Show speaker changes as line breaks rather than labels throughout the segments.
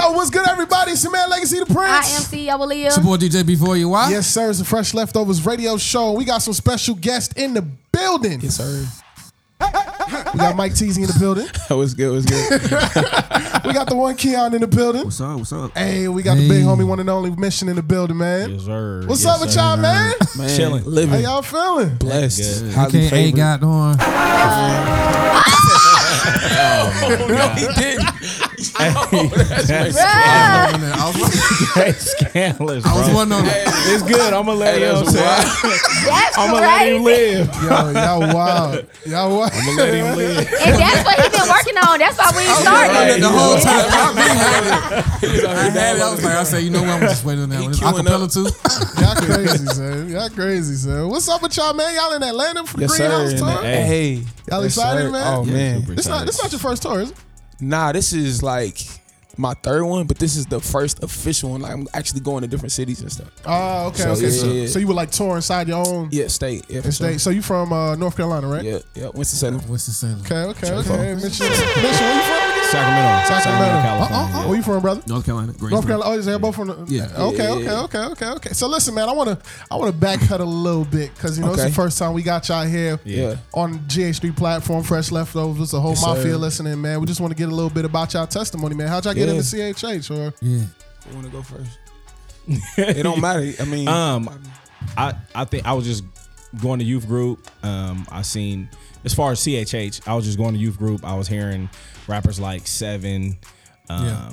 Yo, what's good, everybody? It's your man Legacy the Prince.
I am CEO Aaliyah.
Support DJ before you why?
Yes, sir. It's a Fresh Leftovers radio show. We got some special guests in the building.
Yes, sir.
We got Mike Teezy in the building.
What's good? What's good?
We got the one Keon in the building.
What's up? What's up?
Hey, we got the big homie, one and only Mission in the building, man.
Yes, sir.
What's
Yes,
up with y'all, man?
Man,
Chilling.
How
living,
y'all feeling?
blessed,
Good.
highly
AKA
favored.
Oh, got on.
no, he didn't.
Bruh,
I was,
Hey, scandalous, bro.
I was one on it.
It's good. I'm gonna let
Hey,
you know
that's
what I'm saying.
that's
I'm gonna let him live.
Yo, y'all wild. Y'all wild.
I'm gonna let him live.
And that's what he been working on. That's why we started.
The whole time. I been had it.
He was out
I
here
had it. I was like, I said, you know what? I'm just waiting on that
He
one.
queuing
Acapella too.
Y'all crazy, son. Y'all crazy, son. What's up with y'all, man? Y'all in Atlanta for the
Yes.
Greenhouse
And,
tour?
Hey.
Hey,
Y'all excited, man?
Oh man,
super
This not this not your first tour, is it?
Nah, this is like my third one, but this is the first official one. Like I'm actually going to different cities and stuff.
Oh, okay,
So,
okay.
yeah,
so,
yeah, yeah.
so you were like touring inside your own
Yeah, state. Yeah, for
state.
sure.
So you from uh, North Carolina, right?
Yeah, yeah. Winston Salem.
What's the saying?
Okay, okay,
Sure.
okay. Hey, Mission, Mission, where you from? Again?
Sacramento.
Sacramento.
California.
Uh-uh, uh, Where you from, brother?
North Carolina. Great.
North Carolina. Oh, is they both from? The,
Yeah.
Okay,
Yeah,
okay,
yeah,
okay, okay, okay. So listen, man, I want to I want to backpedal a little bit because you know it's the first time we got y'all here
Yeah.
on GH3 platform, Fresh Leftovers, the whole
Yes,
mafia
sir.
listening, man. We just want to get a little bit about y'all testimony, man. How'd y'all get into CHH? Or
Yeah.
Who want to go first? it don't matter. I mean,
Um, I I think I was just going to youth group. Um, I seen as far as CHH, I was just going to youth group. I was hearing rappers like Sevin, um,
Yeah.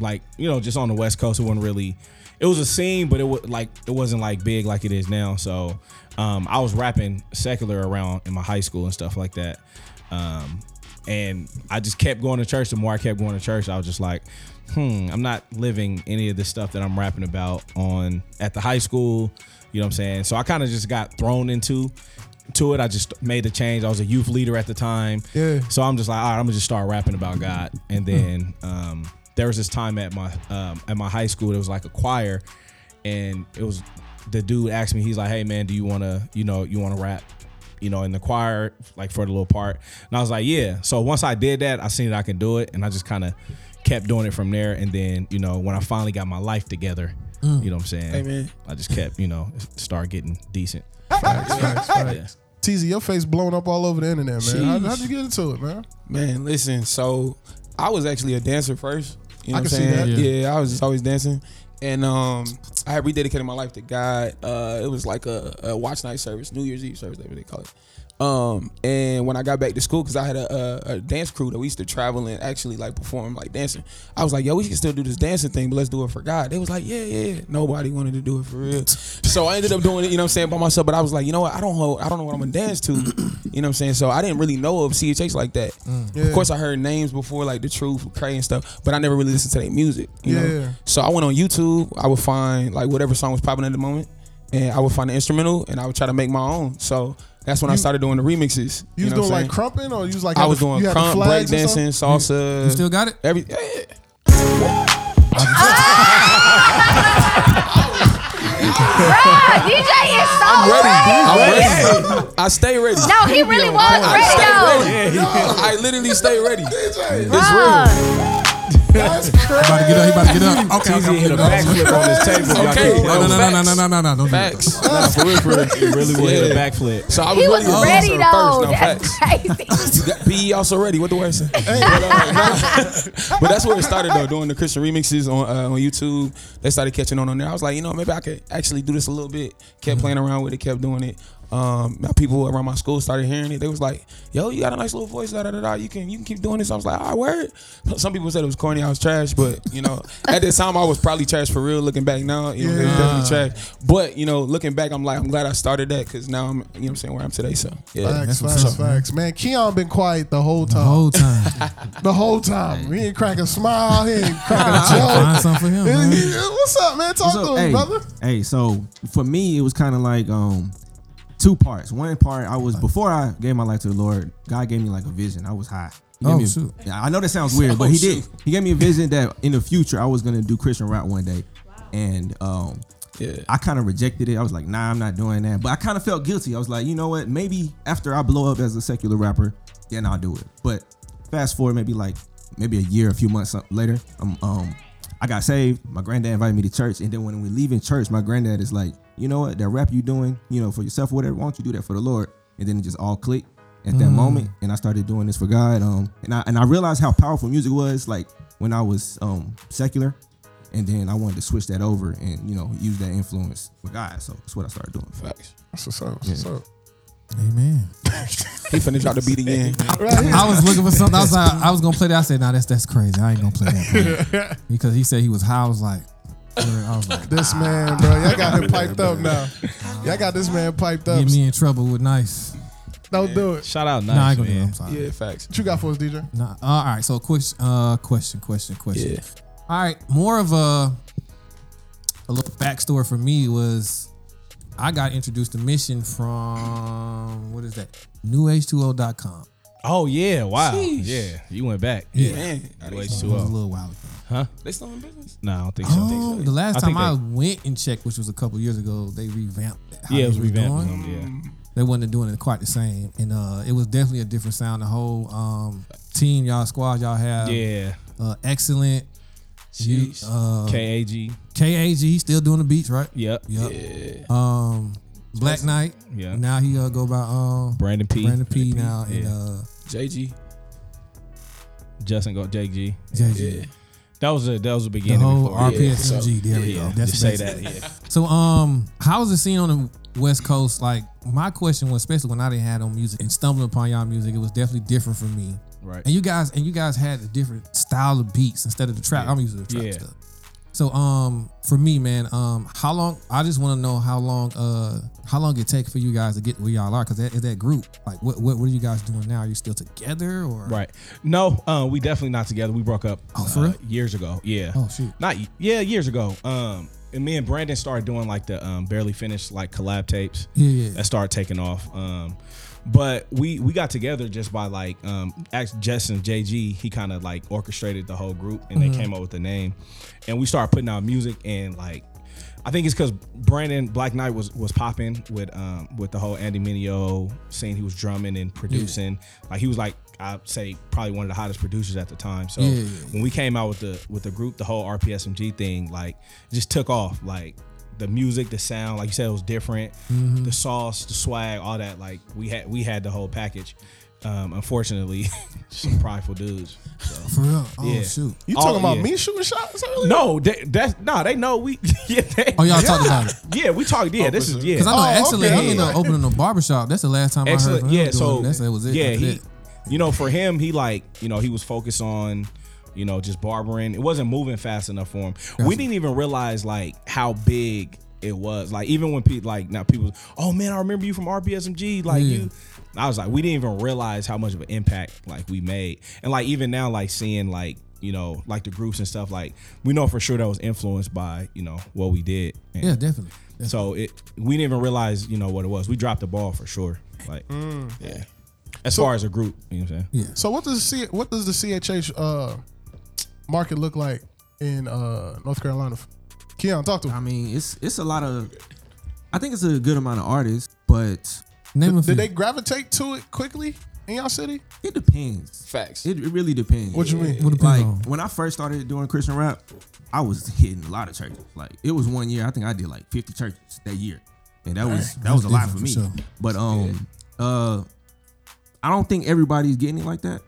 like you know, just on the West Coast. It wasn't really. It was a scene, but it was like it wasn't like big like it is now. So um, I was rapping secular around in my high school and stuff like that. Um, and I just kept going to church. The more I kept going to church, I was just like, hmm, I'm not living any of the stuff that I'm rapping about on at the high school. You know what I'm saying? So I kind of just got thrown into to it. I just made the change. I was a youth leader at the time.
Yeah.
So I'm just like, all right, I'm gonna just start rapping about God. And then um, there was this time at my um, at my high school. There was like a choir, and it was the dude asked me. He's like, hey man, do you wanna you know you wanna rap? You know, in the choir, like for the little part. And I was like, yeah. So once I did that, I seen that I can do it, and I just kind of kept doing it from there. And then, you know, when I finally got my life together, you know what I'm saying?
Amen.
I just kept, you know, start getting decent.
Facts, facts,
Yeah.
facts. Teezy, your face blowing up all over the internet, man. How, how'd you get into it, man?
Man, listen. So I was actually a dancer first. You know
I
what I'm
can see
saying?
that.
Yeah. I was just always dancing, and um, I had rededicated my life to God. Uh, it was like a, a watch night service, New Year's Eve service, whatever they call it. Um, and when I got back to school, because I had a, a, a dance crew that we used to travel and actually like perform like dancing. I was like, yo, we can still do this dancing thing, but let's do it for God. They was like, yeah, yeah. Nobody wanted to do it for real. so I ended up doing it, you know what I'm saying, by myself. But I was like, you know what? I don't know, I don't know what I'm gonna dance to. you know what I'm saying? So I didn't really know of CHH like that.
Yeah.
Of course, I heard names before, like the Truth, Cray, and stuff, but I never really listened to their music. You
Yeah.
know? So I went on YouTube. I would find like whatever song was popping at the moment, and I would find the instrumental, and I would try to make my own. So that's when I started doing the remixes.
You, was
know
doing
what I'm
like
saying?
crumping, or you was like
I was
the-
doing
you had the
crump, break dancing, salsa.
You still got it?
every. yeah, yeah.
Bruh, DJ is so
I'm ready.
ready.
I'm ready. I stay ready.
No, he really was
I
ready
stay
though.
ready. I literally stay ready. It's real.
Bruh.
That's
He about to get up. He about to get up. Okay,
Easy
okay.
hit a backflip on this table. Y'all
Okay.
can't-
No, no, no, no,
Facts.
no, no, no, no. Don't do that.
Facts.
Nah, for real, for real. You really would hit a
Yeah.
backflip.
So I was
He was
really a
ready
dancer
though.
First. No,
That's
facts.
crazy.
You got PE also ready. What the word say? but, uh, nah. But that's where it started though, doing the Christian remixes on uh, on YouTube. They started catching on on there. I was like, you know, maybe I could actually do this a little bit. Kept playing around with it, kept doing it. Um, my people around my school started hearing it. They was like, "Yo, you got a nice little voice. Da, da, da, da. You can you can keep doing this." I was like, "I word." Some people said it was corny. I was trash, but you know, at the time I was probably trash for real. Looking back now, you know, it was
Yeah.
definitely trash. But you know, looking back, I'm like, I'm glad I started that because now I'm, you know, what I'm saying where I'm today. So yeah,
Facts,
That's
facts,
up,
facts. Man, Keon been quiet the whole time.
The whole time.
The whole time. He ain't cracking a smile. He ain't cracking a
Find
joke.
something for him, man.
What's up, man? Talk
What's
to
up?
us,
Hey,
brother.
hey, so for me, it was kind of like um two parts. One part, I was before I gave my life to the Lord. God gave me like a vision. I was high. He gave
Oh,
me a-
shoot.
Yeah, I know that sounds weird, but
Oh,
he did. He gave me a vision that in the future I was gonna do Christian rap one day, and um.
yeah.
I kind of rejected it. I was like, nah, I'm not doing that. But I kind of felt guilty. I was like, you know what? Maybe after I blow up as a secular rapper, then I'll do it. But fast forward maybe like maybe a year, a few months later, um, um, I got saved. My granddad invited me to church, and then when we leaving church, my granddad is like, you know what, that rap you doing, you know, for yourself or whatever, why don't you do that for the Lord? And then it just all clicked at that moment, and I started doing this for God. Um, and I and I realized how powerful music was, like when I was um secular, and then I wanted to switch that over and you know use that influence for God. So that's what I started doing.
Facts.
That's what's up. That's what's up.
Amen.
He finished out the beat again.
I was looking for something. I was like, I was gonna play that. I said, "Nah, that's that's crazy. I ain't gonna play that." part." because he said he was high. I was like, I like,
This man, bro, y'all got him piped up now. Y'all got this man piped up.
get me in trouble with nice.
Don't do it.
Shout out,
Nah, I
nice
ain't gonna do it. I'm sorry.
Yeah, facts.
What you got for us, DJ?
Nah. Uh, all right. So, question, uh, question, question, question.
Yeah.
All right. More of a a little backstory for me was I got introduced to Mission from what is that? NewH2O.com.
Oh yeah, wow.
Sheesh.
Yeah, you went back.
Yeah.
Man, are
New
they,
It was a
H2O.
little while ago.
Huh?
they still in business?
No, I don't think so.
Um, the last
I
time I
they-
went and checked, which was a couple years ago, they revamped. how
Yeah, it was
was
revamped.
doing.
um, yeah.
They wasn't doing it quite the same, and uh, it was definitely a different sound. The whole um, team, y'all squad, y'all have
Yeah.
uh, excellent. You, uh,
KAG.
KAG still doing the beats, right?
Yep.
Yep.
Yeah.
Um, Black Knight.
Yeah.
Now he uh, go by um
Brandon P.
Brandon P. Now and
Yeah.
uh
JG.
Justin go JG.
JG.
Yeah.
That was a that was a
The
beginning.
whole
before.
RPSMG. there we
Yeah,
go. That's
just say that. Yeah.
So um, how's the scene on the West Coast? Like my question was, especially when I didn't have no music and stumbling upon y'all music, it was definitely different for me.
Right.
And you guys and you guys had a different style of beats instead of the trap. I'm used to the trap
Yeah.
stuff. So um for me, man, um how long I just want to know how long uh how long it take for you guys to get where y'all are because that is that group. Like what, what what are you guys doing now? Are you still together or
Right. No, uh, we definitely not together. We broke up
Oh, for
uh,
real?
years ago. Yeah.
Oh shoot.
Not yeah, years ago. Um, and me and Brandon started doing like the um, barely finished like collab tapes.
Yeah, yeah.
That started taking off. Um, but we we got together just by like um, act- Justin JG. He kind of like orchestrated the whole group, and
Mm-hmm.
they came up with the name. And we started putting out music, and like I think it's because Brandon Black Knight was was popping with um with the whole Andy Mineo saying he was drumming and producing. Like he was like I'd say probably one of the hottest producers at the time. So
yeah,
when we came out with the with the group, the whole RPSMG thing, like just took off. Like the music, the sound, like you said, it was different.
Mm-hmm.
The sauce, the swag, all that. Like we had we had the whole package. Um, unfortunately, some prideful dudes. So.
For real? Oh
Yeah.
shoot.
You
Oh,
talking about
yeah.
me shooting shots earlier?
No, they, that's no, they know we. Yeah, they,
Oh y'all talked about it.
yeah, we talked. Yeah, this is yeah.
Because I know
Oh,
Excellent,
okay.
he ended up opening a barbershop. That's the last time I heard
Excellent.
from him.
Yeah, so.
That's, that was it.
Yeah, he,
that.
you know, for him, he like, you know, he was focused on, you know, just barbering. It wasn't moving fast enough for him. We didn't even realize like how big it was. Like even when people like now people, oh man, I remember you from RPSMG. Like
Yeah.
you, I was like, we didn't even realize how much of an impact like we made. And like even now, like seeing like you know like the groups and stuff, like we know for sure that was influenced by you know what we did. And
Yeah, definitely.
So it we didn't even realize you know what it was. We dropped the ball for sure. Like yeah. As
So-
far as a group, you know what I'm saying?
Yeah.
So what does the C, what does the CHH uh, market look like in uh, North Carolina? Keon, talk to
I mean, it's it's a lot of. I think it's a good amount of artists, but
Name a few.
Did they gravitate to it quickly in y'all city?
it depends.
Facts.
It, it really depends.
What you mean?
What depends
like
on?
when I first started doing Christian rap, I was hitting a lot of churches. Like it was one year, I think I did like 50 churches that year, and that was that was a lot for me.
for sure.
But um, uh, I don't think everybody's getting it like that.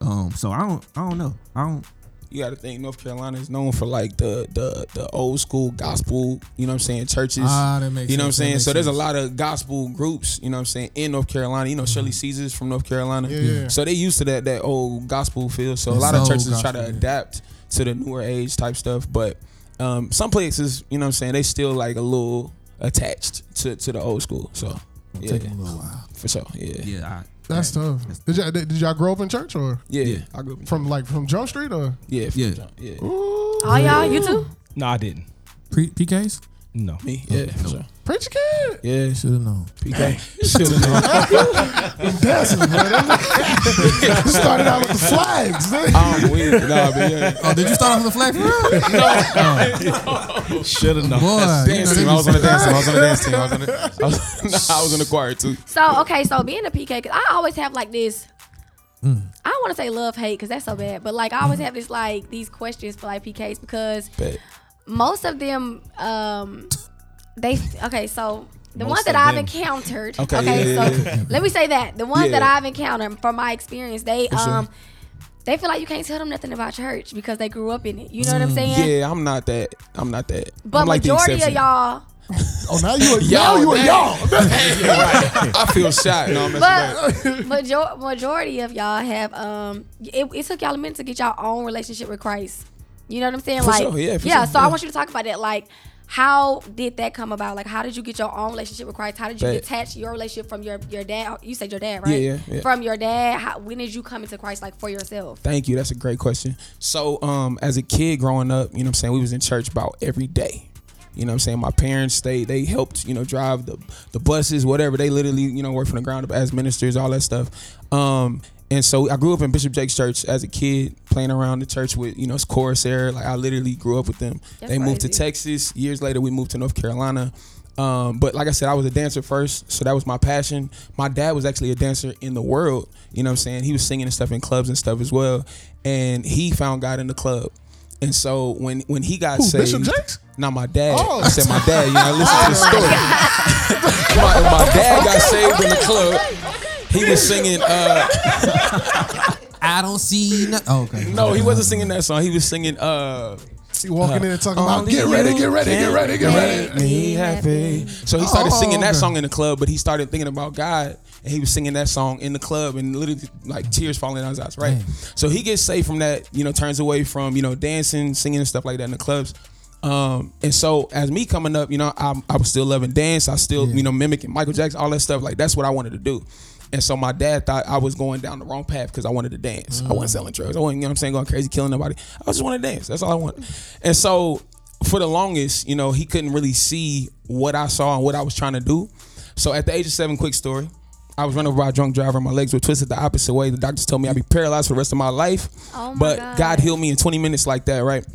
Um, so I don't, I don't know. I don't.
You got to think North Carolina is known for like the the the old school gospel. You know what I'm saying? Churches.
Ah, that makes
You know what I'm saying?
makes
So there's a lot of gospel groups. You know what I'm saying in North Carolina. You know Shirley Caesar's from North Carolina.
Yeah, yeah.
So they used to that that old gospel feel. So a lot of
soul
churches try to
yeah.
adapt to the newer age type stuff, but um, some places, you know what I'm saying, they still like a little attached to, to the old school. So yeah,
Take a little while.
for sure. Yeah.
Yeah, I,
That's tough. Did y'all did y'all grow up in church or
Yeah,
Yeah.
I grew up in
from like from Jump Street or?
yeah, from
Yeah.
John- yeah.
Oh, y'all, you too?
No, I didn't.
Pre- PKs?
No.
Me, yeah, for sure.
Preacher kid.
Yeah,
Should have known.
PK. Should have known.
Dancing, man. Started out with the flags. man.
I'm weird. Nah, but yeah.
Oh, did you start off with the flag for real?
Should have known.
Boy, you know,
Dance team. I was on the dance team. I was on the dance team. I was on the, I was, nah, I was in the choir too.
So, okay, so being a PK, cause I always have like this mm. I don't want to say love hate because that's so bad, but like I always have this like these questions for like PKs because
Bet.
Most of them um they okay so the
Most
ones that
of
I've
them.
encountered
Okay,
okay,
yeah,
so
yeah, yeah.
let me say that the ones that I've encountered from my experience they
sure.
um they feel like you can't tell them nothing about church because they grew up in it you know what I'm saying
Mm, Yeah, I'm not that. I'm not that.
but
I'm like the
majority of y'all
Oh, now you a, now you a y'all.
I feel shot. No, I'm messing
but major- majority of y'all have um it, it took y'all a minute to get y'all own relationship with Christ. You know what I'm saying?
For
like
sure, yeah,
yeah.
sure,
So I want you to talk about that. Like, how did that come about? Like, how did you get your own relationship with Christ? How did you
Bet.
detach your relationship from your your dad? You said your dad, right?
Yeah, yeah, yeah.
From your dad. How, when did you come into Christ, like for yourself?
Thank you. That's a great question. So, um, as a kid growing up, you know what I'm saying, we was in church about every day. You know what I'm saying? My parents, they they helped, you know, drive the the buses, whatever. They literally, you know, work from the ground up as ministers, all that stuff. Um, and so I grew up in Bishop Jakes' church as a kid, playing around the church with, you know, it's chorus era. Like I literally grew up with them.
That's
they moved to. Texas. Years later, we moved to North Carolina. Um, but like I said, I was a dancer first, so that was my passion. My dad was actually a dancer in the world. You know what I'm saying? He was singing and stuff in clubs and stuff as well. And he found God in the club. And so when when he got
Who,
saved,
Bishop Jakes?
not my dad.
Oh.
I said my dad. You know, listen to the story. my, my dad got saved in the club. He was singing. Uh,
I don't see no. Oh, okay.
no, he wasn't singing that song. He was singing. Uh,
He walking in and talking about
Only
get ready, get ready, get ready, get ready.
Me happy. So he started
Oh,
singing that
okay.
song in the club, but he started thinking about God, and he was singing that song in the club, and literally like tears falling out his eyes. Right.
Dang.
So he gets saved from that. You know, turns away from you know dancing, singing, and stuff like that in the clubs. Um, and so as me coming up, you know, I, I was still loving dance. I still, you know, mimicking Michael Jackson, all that stuff. Like that's what I wanted to do. And so my dad thought I was going down the wrong path because I wanted to dance. I wasn't mm. selling drugs. I wasn't, you know what I'm saying, going crazy, killing nobody. I just wanted to dance. That's all I wanted. And so for the longest, you know, he couldn't really see what I saw and what I was trying to do. So at the age of seven, quick story. I was run over by a drunk driver. My legs were twisted the opposite way. The doctors told me I'd be paralyzed for the rest of my life.
Oh my
but
God.
God healed me in 20 minutes like that, right?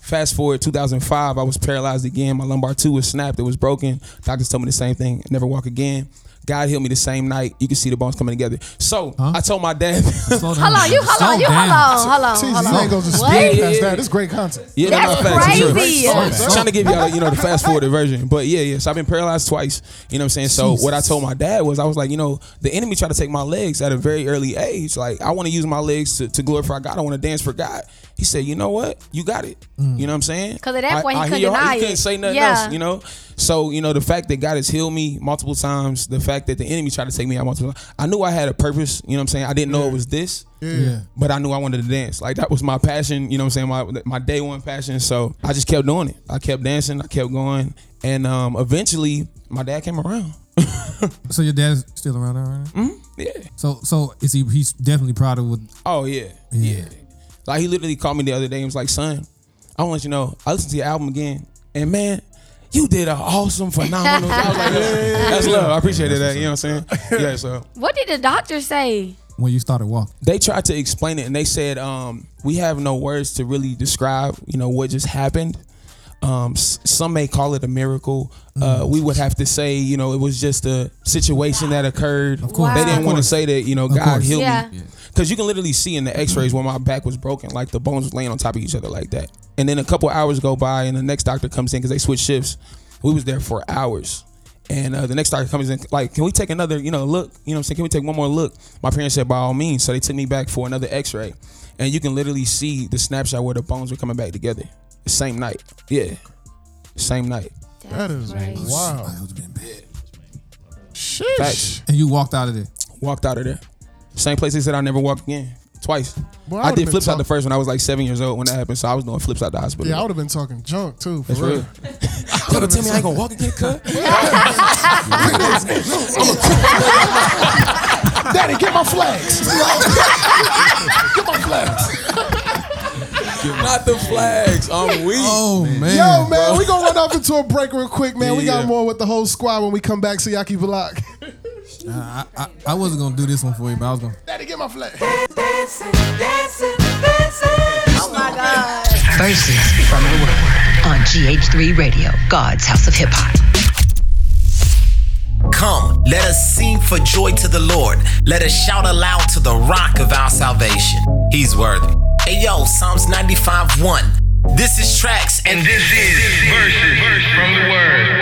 Fast forward 2005, I was paralyzed again. My lumbar two was snapped. It was broken. Doctors told me the same thing. Never walk again. God healed me the same night. You can see the bones coming together. So I told my dad.
Slow.
Hold on, you hold on, you hold
down.
on, hold on,
Teezy,
hold
you
on.
ain't gonna just speed
Yeah,
past
yeah.
that. It's great content.
Yeah,
That's
no, no, facts, it's
crazy.
true.
Sorry,
I'm trying to give y'all, you know, the fast forwarded version. But yeah, yeah. So I've been paralyzed twice. You know what I'm saying? So what I told my dad was, I was like, you know, the enemy tried to take my legs at a very early age. Like I want to use my legs to, to glorify God. I want to dance for God. He said, you know what? You got it. You know what I'm saying?
Because at that
I-
point, he
I
couldn't
your
deny
He couldn't
it.
say nothing
Yeah.
else. You know. So you know the fact that God has healed me multiple times, the fact that the enemy tried to take me out multiple times. I knew I had a purpose. You know what I'm saying? I didn't know it was this.
Yeah.
But I knew I wanted to dance. Like that was my passion, you know what I'm saying? My my day one passion. So I just kept doing it. I kept dancing, I kept going. And um eventually my dad came around.
So your dad's still around there right now?
Yeah.
So so is he? He's definitely proud of what.
Oh yeah. Yeah. Like he literally called me the other day and was like, son, I want you to know, I listened to your album again. And man, you did an awesome, phenomenal. I was like, yeah, that's love. I appreciate that. You know what I'm saying? Yeah. So
What did the doctor say?
When you started walking,
they tried to explain it and they said um, we have no words to really describe you know what just happened um, some may call it a miracle uh, we would have to say you know it was just a situation that occurred of
course.
they didn't want to say that you know god
course.
healed
Yeah.
me because you can literally see in the x-rays where my back was broken like the bones was laying on top of each other like that and then a couple hours go by and the next doctor comes in because they switch shifts we was there for hours and uh, the next doctor comes in, like, can we take another, you know, look? You know what I'm saying? Can we take one more look? My parents said, by all means. So they took me back for another x ray. And you can literally see the snapshot where the bones were coming back together. The same night. Yeah. Same night.
That is
crazy.
wow.
That would've been bad.
Sheesh.
Facts.
and you walked out of there.
Walked out of there. Same place they said I'd never walked again. Twice.
Boy, I
I, did
been
flips out the first when I was like seven years old when that happened. So I was doing flips out the hospital.
Yeah, I would have been talking junk too. For
That's
real.
real. Y'all tell me I ain't gonna walk again, cut.
Daddy, get my flags. get my flags.
Not the flags. I'm weak.
Oh man.
Yo, man, we gonna run off into a break real quick, man. We got
Yeah.
more with the whole squad when we come back. So y'all keep it locked.
I, I, I wasn't gonna do this one for you, but I was gonna.
Daddy, get my flag. Dancing, dancing, dancing.
Oh my God.
Verses from the Word on GH3 Radio, God's House of Hip Hop. Come, let us sing for joy to the Lord. Let us shout aloud to the rock of our salvation. He's worthy. Hey yo, Psalms 95 1. This is tracks, and this is
verses from the word.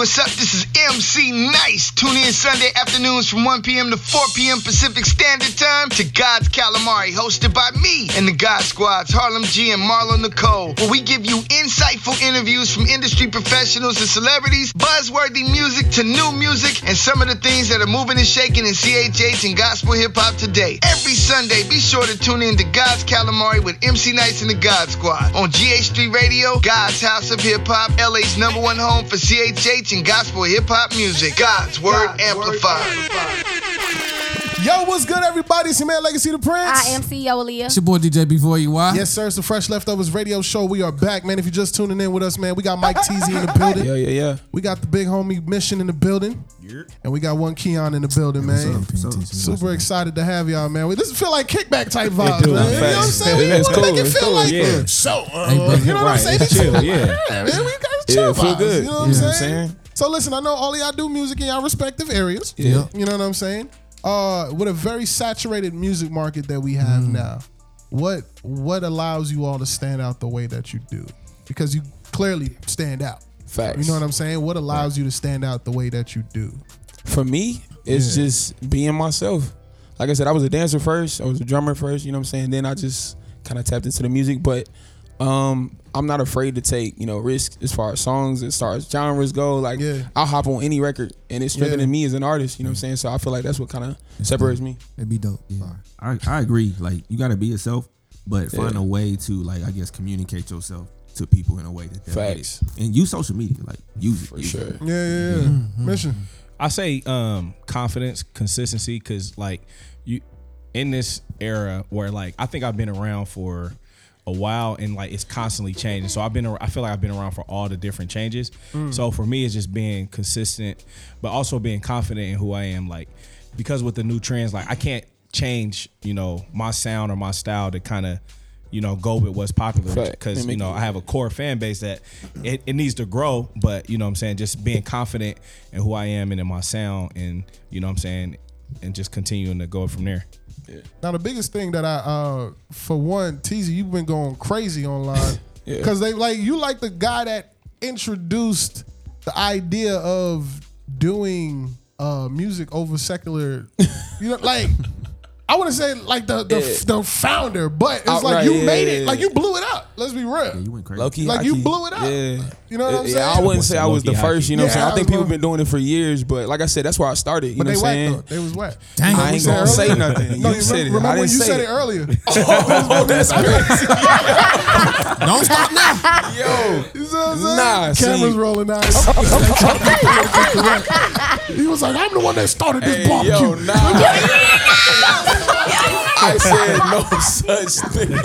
What's up? This is MC Nice. Tune in Sunday afternoons from 1 p.m. to 4 p.m. Pacific Standard Time to God's Calamari, hosted by me and the God Squads, Harlem G and Marlon Nicole, where we give you insightful interviews from industry professionals and celebrities, buzzworthy music to new music, and some of the things that are moving and shaking in CHH and gospel hip hop today. Every Sunday, be sure to tune in to God's Calamari with MC Nice and the God Squad on GH3 Radio, God's House of Hip Hop, LA's number one home for CHH and gospel hip hop music. God's Word Amplified.
Yo, what's good, everybody? It's your man Legacy the Prince.
I am CEO Aaliyah.
It's your boy DJ before you why?
Yes, sir. It's the Fresh Leftovers Radio Show. We are back, man. If you're just tuning in with us, man, we got Mike Teezy in the building.
Yeah, yeah, yeah.
We got the big homie Mission in the building. And we got one Keon in the building, man. Super excited to have y'all, man. We, this feel like kickback type vibes,
do,
man.
man.
You know what I'm
Facts.
saying? We
That's
want to make it feel
cool,
like
yeah.
so. Uh,
Hey, bro.
you know what I'm saying?
it's chill, yeah.
Yeah, man. We got chill
it feel
vibes,
good.
You know what
You
I'm
know what I'm
saying?
saying?
So listen, I know all of y'all do music in y'all respective areas.
Yeah.
You know what I'm saying? Uh, with a very saturated music market that we have
Mm.
now, what what allows you all to stand out the way that you do? Because you clearly stand out.
Facts.
You know what I'm saying? What allows you to stand out the way that you do?
For me, it's
Yeah.
just being myself. Like I said, I was a dancer first. I was a drummer first. You know what I'm saying? Then I just kind of tapped into the music, but um, I'm not afraid to take you know risks as far as songs, as far as genres go. Like
Yeah.
I'll hop on any record, and it's strengthening
Yeah.
me as an artist. You know what I'm saying? So I feel like that's what kind of separates me.
It'd be dope. Yeah.
I, I agree. Like you gotta be yourself, but find
Yeah.
a way to like I guess communicate yourself to people in a way that they'll.
Facts.
And use social media, like use it
For
use it.
sure.
Yeah, yeah, yeah.
Mm-hmm.
Mission.
I say um confidence, consistency, because like you in this era where like I think I've been around for a while and like it's constantly changing. So I've been ar- I feel like I've been around for all the different changes. Mm. So for me it's just being consistent, but also being confident in who I am. Like because with the new trends, like I can't change, you know, my sound or my style to kind of you know, go with what's popular
Fact.
because you know. I have a core fan base that it, it needs to grow, but you know what I'm saying, just being confident in who I am and in my sound, and you know what I'm saying, and just continuing to go from there.
Now the biggest thing that I, uh, for one, Teezy, you've been going crazy online
Yeah.
because they like you like the guy that introduced the idea of doing uh, music over secular. You know, like I want to say like the the,
Yeah.
the founder, but it's like
Outright,
you
yeah,
made
yeah,
it,
yeah.
like you blew it up. Let's be real.
Yeah, you went crazy.
Low key,
Like,
high
you
key.
blew it up.
Yeah.
You know what I'm
yeah,
saying?
I wouldn't say I was the
Low-key,
first. You know, what I'm
Yeah,
saying I think
I
people
was-
been doing it for years, but like I said, that's where I started. You
but
know
they
what I'm
whack
saying?
though. They was whack.
Dang.
I ain't gonna say nothing.
No,
You
you
said it.
remember,
I
when
didn't
you
say
said it,
it.
earlier?
Oh, that's crazy.
Don't stop now.
Yo,
You know what I'm saying?
Nah, see-
Cameras rolling now. I'm, I'm trying to be politically correct. He was like, I'm the one that started this
hey,
barbecue.
yo, nah. I said no such thing. nah,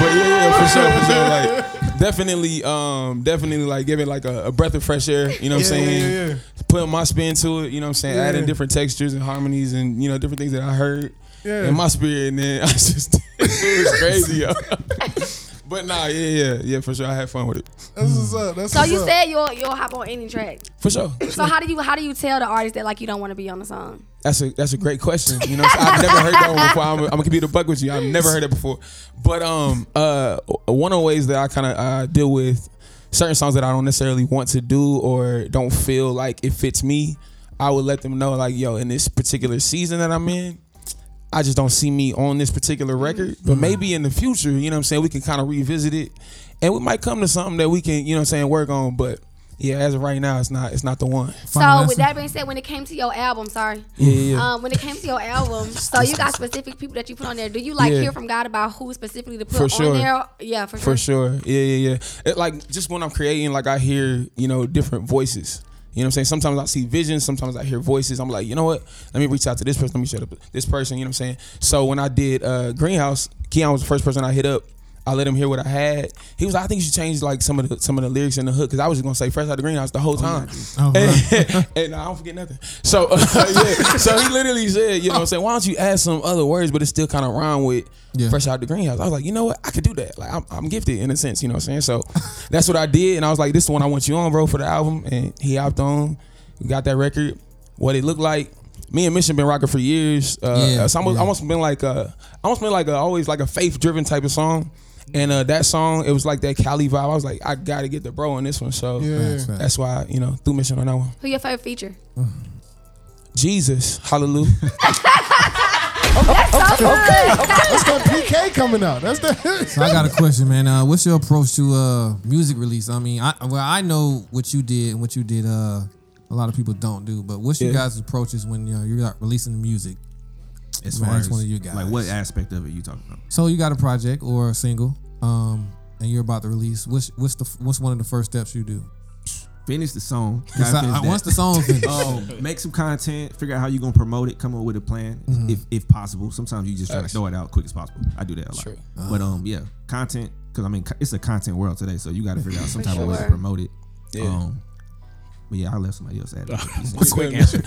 but yeah, yeah, for sure, for sure. Like, definitely, um, definitely, like giving like a, a breath of fresh air. You know what I'm saying?
yeah, yeah.
Putting my spin to it. You know what I'm saying?
Yeah.
Adding different textures and harmonies and you know different things that I heard
Yeah.
in my spirit, and then I just it was crazy, yo. But nah, yeah, yeah, yeah, for sure. I had fun with it,
That's what's up. That's
So
what's
you
up.
said you'll you'll hop on any track.
for sure.
So how do you how do you tell the artist that like you don't want to be on the song?
That's a that's a great question. You know, I've never heard that one before. I'm, I'm gonna be the buck with you. I've never heard it before. But um, uh, one of the ways that I kind of uh, deal with certain songs that I don't necessarily want to do or don't feel like it fits me, I would let them know like, yo, in this particular season that I'm in, I just don't see me on this particular record. But maybe in the future, you know what I'm saying, we can kind of revisit it, and we might come to something that we can, you know what I'm saying, work on. But yeah, as of right now, it's not it's not the one.
So
Final
with
answer?
that being said, when it came to your album, sorry,
Yeah, yeah, yeah.
um, when it came to your album, so you got specific people that you put on there. Do you like
Yeah.
hear from God about who specifically to put
For
on
sure.
there? Yeah, for sure.
For sure. Yeah, yeah, yeah. It, like just when I'm creating, like I hear, you know, different voices. You know what I'm saying? Sometimes I see visions, sometimes I hear voices. I'm like, you know what? Let me reach out to this person, let me shut up this person, you know what I'm saying? So when I did uh Greenhouse, Keon was the first person I hit up. I let him hear what I had. He was like, I think you should change like some of the some of the lyrics in the hook because I was just gonna say fresh out the greenhouse the whole time.
Oh,
and, and I don't forget nothing. So uh, yeah, so he literally said, you know, what I'm saying, why don't you add some other words, but it still kind of rhyme with
Yeah.
fresh out the greenhouse. I was like, you know what, I could do that. Like I'm, I'm gifted in a sense, you know what I'm saying. So that's what I did, and I was like, this is the one I want you on, bro, for the album. And he hopped on, we got that record. What it looked like. Me and Mission been rocking for years. Uh,
Yeah,
it's almost,
yeah.
almost been like a, almost been like a, always like a faith driven type of song. And uh, that song, it was like that Cali vibe. I was like, I gotta get the bro on this one. So
Yeah.
Facts, facts.
that's why you know threw Mission on that one.
Who your favorite feature?
Jesus, hallelujah.
Okay, That's that PK coming out. That's the.
So I got a question, man. Uh, what's your approach to uh, music release? I mean, I well, I know what you did and what you did. Uh, a lot of people don't do, but what's your
Yeah.
guys' approaches when you know, you're like, releasing the music?
As far as
one of you guys.
like what aspect of it you talking about?
So you got a project or a single, um, and you're about to release. What's what's the what's one of the first steps you do?
Finish the song.
It's
Gotta
not-
finish that.
once the song finished,
um, make some content, figure out how you're gonna promote it, come up with a plan
Mm-hmm.
if if possible. Sometimes you just try to throw it out quick as possible. I do that a lot.
True.
But um, yeah, content because I mean it's a content world today, so you got to figure out some type of way to promote it.
Yeah.
Um, but yeah, I'll let somebody else add. it.
quick answer.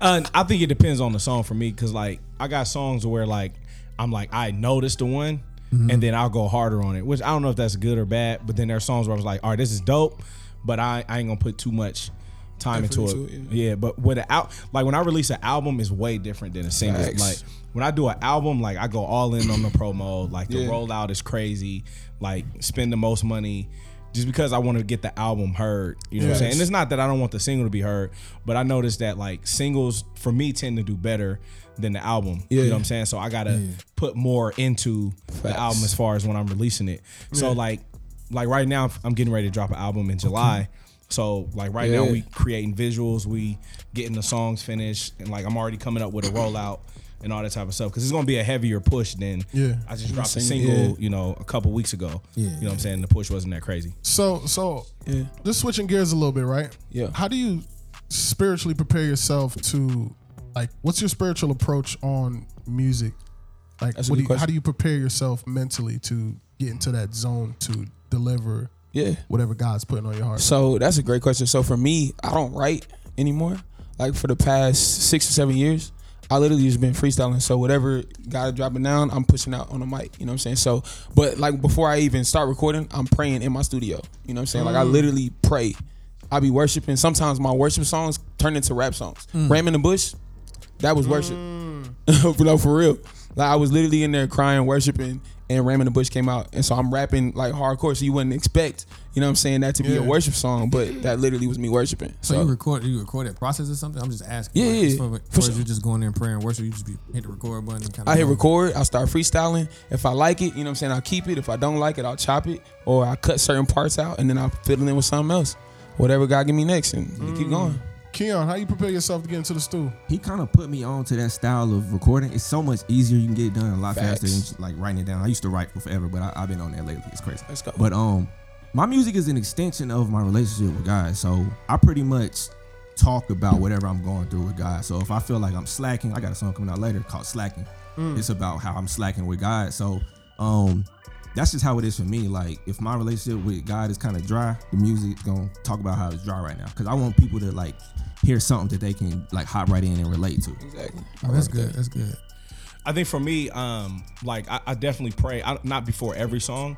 uh, I think it depends on the song for me because like I got songs where like I'm like I noticed the one and then I'll go harder on it, which I don't know if that's good or bad. But then there are songs where I was like, all right, this is dope, but I, I ain't gonna put too much time
Effort
into
into
it.
it,
yeah. but with an out like when I release an album is way different than a single.
Facts.
Like when I do an album, like I go all in on the promo. Like the
Yeah.
rollout is crazy. Like spend the most money. Just because I want to get the album heard, you know what I'm saying? And it's not that I don't want the single to be heard, but I noticed that like singles for me tend to do better than the album. You know what I'm saying? So I gotta put more into the album as far as when I'm releasing it. So like like right now I'm getting ready to drop an album in July. So like right now we creating visuals, we getting the songs finished, and like I'm already coming up with a rollout and all that type of stuff because it's gonna be a heavier push than
Yeah.
I just dropped a
Single,
single,
yeah.
you know, a couple weeks ago.
Yeah.
You know what I'm saying? The push wasn't that crazy.
So so
Yeah.
just switching gears a little bit, right?
Yeah.
How do you spiritually prepare yourself to like what's your spiritual approach on music? Like what do you, how do you prepare yourself mentally to get into that zone to deliver
Yeah.
whatever God's putting on your heart?
So that's a great question. So for me, I don't write anymore. Like for the past six or seven years, I literally just been freestyling. So whatever God dropping down, I'm pushing out on the mic. You know what I'm saying? So, but like before I even start recording, I'm praying in my studio. You know what I'm saying? Like I mm. literally pray. I be worshiping. Sometimes my worship songs turn into rap songs. Mm. Ram in the bush, that was worship. Mm. no, for real. Like I was literally in there crying, worshiping, and Ram in the Bush came out. And so I'm rapping like hardcore. So you wouldn't expect, you know what I'm saying, that to be
Yeah.
a worship song, but that literally was me worshiping.
so,
So,
you record you record that process or something? I'm just asking.
Yeah,
like,
yeah, for
or
sure.
you just going there and praying worship. You just be hit the record button and kind of.
I hit record, I start freestyling. If I like it, you know what I'm saying, I'll keep it. If I don't like it, I'll chop it. Or I cut certain parts out and then I'll it in with something else. Whatever God give me next and
Mm.
keep going.
Keon, how you prepare yourself to get into the stew?
he kind of put me on to that style of recording. It's so much easier. You can get it done a lot
Facts.
faster than just, like writing it down. I used to write for forever, but I, I've been on that lately. It's crazy.
Let's go.
But um, my music is an extension of my relationship with God. So I pretty much talk about whatever I'm going through with God. So if I feel like I'm slacking, I got a song coming out later called Slacking. It's about how I'm slacking with God. So um, that's just how it is for me. Like if my relationship with God is kind of dry, the music's gonna talk about how it's dry right now. Cause I want people to like hear something that they can like hop right in and relate to.
Exactly.
Oh, that's good. That's good.
I think for me, um, like I, I definitely pray. I, not before every song.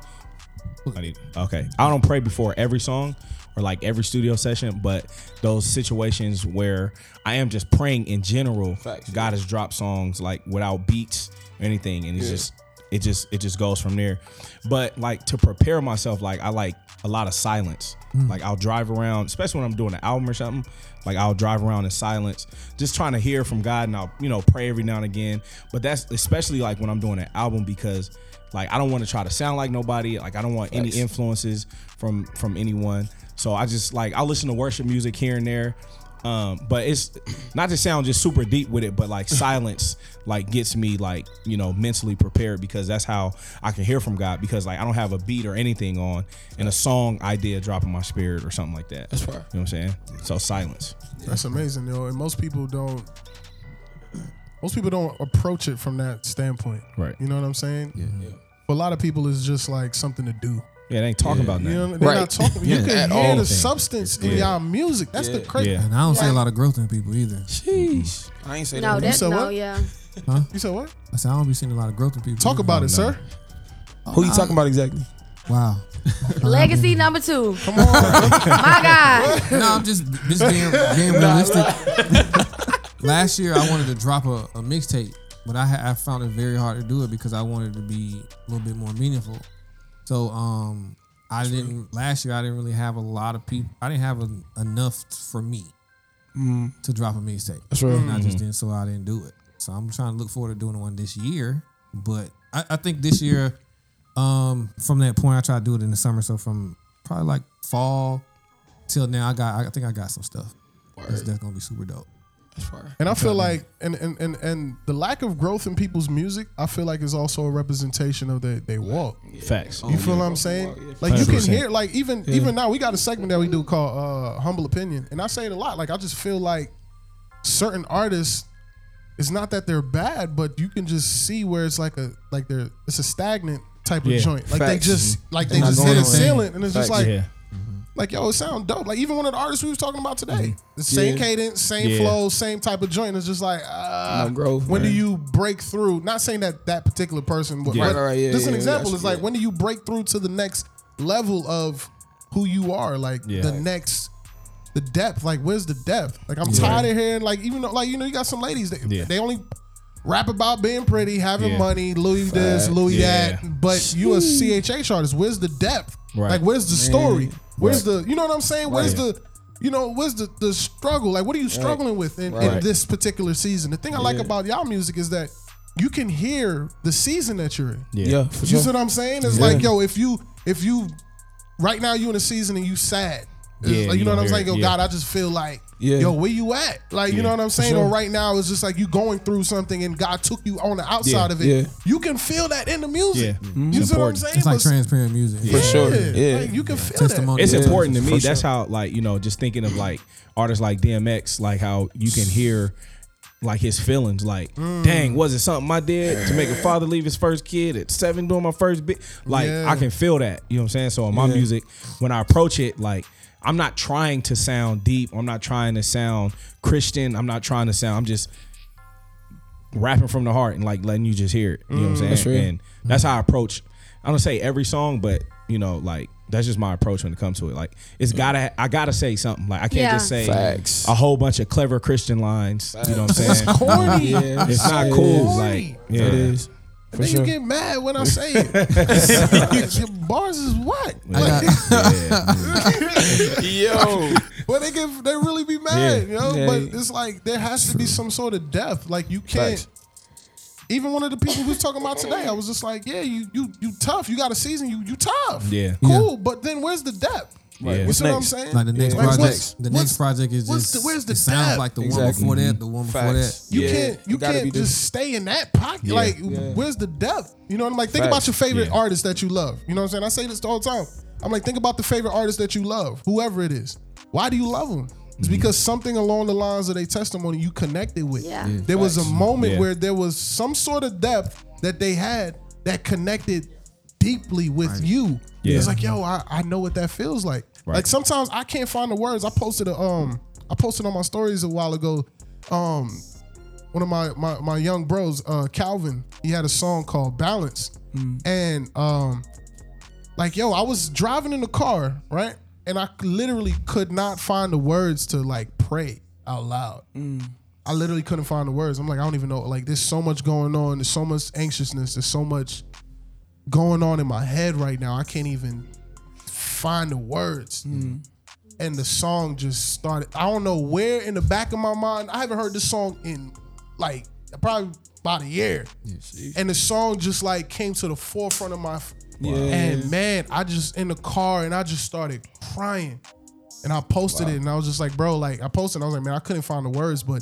I need okay. I don't pray before every song or like every studio session, but those situations where I am just praying in general.
Facts,
God has dropped songs like without beats or anything, and it's
Yeah.
just it just it just goes from there. But like to prepare myself, like I like a lot of silence. Like I'll drive around, especially when I'm doing an album or something. Like I'll drive around in silence, just trying to hear from God, and I'll you know pray every now and again. But that's especially like when I'm doing an album because like I don't want to try to sound like nobody. Like I don't want any influences from from anyone. So I just like I listen to worship music here and there. Um, but it's not to sound just super deep with it, but like silence like gets me like you know mentally prepared because that's how I can hear from God because like I don't have a beat or anything on and a song idea drop in my spirit or something like that.
That's fire.
You know what I'm saying? So silence.
That's amazing, yo. And most people don't. Most people don't approach it from that standpoint.
Right.
You know what I'm saying?
Yeah.
for a lot of people it's just like something to do.
Yeah, they ain't talking about that.
You
nothing.
know, they're
Right.
not talking. About it. You
Yeah.
can
At
hear
all.
the substance in
Yeah.
y'all music. That's the
Yeah.
crazy.
Yeah.
And I don't see a lot of growth in people either.
Sheesh. I ain't say
No,
that.
that's
said
no,
what?
yeah.
You said what?
I said I don't be seeing a lot of growth in people.
Talk
either.
about
no.
it, sir.
Who you talking about exactly?
Wow.
Legacy number two.
Come on.
My God.
no, I'm just just being being realistic. Last year, I wanted to drop a, a mixtape, but I ha- I found it very hard to do it because I wanted to be a little bit more meaningful. So um, I didn't last year. I didn't really have a lot of people. I didn't have en- enough for me to drop a mixtape.
That's right.
And I just didn't, so I didn't do it. So I'm trying to look forward to doing one this year. But I, I think this year, um, from that point, I try to do it in the summer. So from probably like fall till now, I got, I think I got some stuff. That's, that's gonna be super dope.
That's fire.
And I feel like, and, and and and the lack of growth in people's music, I feel like is also a representation of their they walk.
Facts.
You feel what I'm saying? Like you can hear, like even even now, we got a segment that we do called uh, "Humble Opinion," and I say it a lot. Like I just feel like certain artists, it's not that they're bad, but you can just see where it's like a like they're it's a stagnant type of
Yeah.
joint. Like they just like they
Not
just hit a ceiling, and it's just like
yeah.
Like yo, it sound dope. Like even one of the artists we was talking about today, the same
Yeah.
cadence, same
Yeah.
flow, same type of joint. It's just like uh,
No growth,
When do
man.
you break through? Not saying that that particular person, but
Yeah.
Right, right, yeah,
just an
yeah,
example
that's-
is like
yeah.
when do you break through to the next level of who you are? Like
Yeah.
the next. The depth, like, where's the depth? Like, I'm tired of hearing, like, even though, like, you know, you got some ladies that
Yeah.
they only rap about being pretty, having
Yeah.
money, Louis this, Louis
Yeah.
that. But you a CHH artist. Where's the depth?
Right.
Like, where's the story? Where's
Right.
the, you know what I'm saying? Where's
Right.
the, you know, where's the the struggle? Like, what are you struggling with in, in this particular season? The thing I like about y'all music is that you can hear the season that you're in.
Yeah.
Yeah, for
You
sure.
see what I'm saying? It's
Yeah.
like, yo, if you if you right now you're in a season and you sad. It's
Yeah,
like, you
you
know what I'm saying?
hear
Yo,
it,
God, I just feel like,
Yeah.
yo, where you at? Like, you know what I'm saying?
sure.
Or right now, it's just like you going through something and God took you on the outside
Yeah,
of it.
yeah.
You can feel that in the music.
Yeah.
You
It's
see what I'm
important.
saying?
It's like
But-
transparent music.
yeah,
sure. Yeah.
Like, you can feel
Testimony.
It's
Yeah,
important to me.
for
That's
sure.
how, like, you know, just thinking of like artists like DMX, like how you can hear like his feelings. Like,
Mm.
dang, was it something I did to make a father leave his first kid at seven doing my first bit? Like,
Yeah.
I can feel that. You know what I'm saying? So in my
Yeah.
music, when I approach it, like, I'm not trying to sound deep. I'm not trying to sound Christian. I'm not trying to sound. I'm just rapping from the heart and like letting you just hear it. You know what I'm mm, saying?
That's real.
And that's how I approach. I don't say every song, but you know, like that's just my approach when it comes to it. Like it's gotta, I gotta say something. Like I can't
Yeah.
just say
Facts.
a whole bunch of clever Christian lines. You know what I'm saying?
corny.
Yeah,
It's not
it
cool.
is.
Like yeah,
It is.
And then
sure.
you get mad when I say it. Your bars is what?
Got,
Yo.
But they get they really be mad, you know. But it's like there has to be some sort of depth. Like you can't.
Facts.
Even one of the people was talking about today, I was just like, yeah, you you you tough. You got a season. You you tough.
Yeah.
Cool. But then where's the depth?
Right.
You
What's
see what I'm
next?
saying?
like the next
Like,
project.
what's-
the next project is just.
the- where's the
it sounds
depth?
like the one
Exactly.
before that. The one before
Facts.
that.
You
Yeah,
can't you
it gotta
can't just
different.
stay in that pocket.
Yeah.
Like,
Yeah.
where's the depth? You know what I'm like? Think
Facts.
about your favorite
Yeah.
artist that you love. You know what I'm saying? I say this all the time. I'm like, think about the favorite artist that you love, whoever it is. Why do you love them? It's
Mm-hmm.
because something along the lines of their testimony you connected with.
Yeah. Yeah.
There was a moment
Yeah.
where there was some sort of depth that they had that connected deeply with you.
Yeah.
It's like, yo, I, I know what that feels like.
Right.
Like sometimes I can't find the words. I posted a um I posted on my stories a while ago. Um one of my my, my young bros, uh Calvin, he had a song called Balance. And um like yo, I was driving in the car, right? And I literally could not find the words to like pray out loud. I literally couldn't find the words. I'm like, I don't even know. Like, there's so much going on. There's so much anxiousness. There's so much going on in my head right now. I can't even find the words. Mm. And the song just started. I don't know where in the back of my mind. I haven't heard this song in like probably about a year. and the song just like came to the forefront of my.
Yeah.
And man, I just in the car and I just started crying. And I posted it and I was just like, bro, like I posted, and I was like, man, I couldn't find the words, but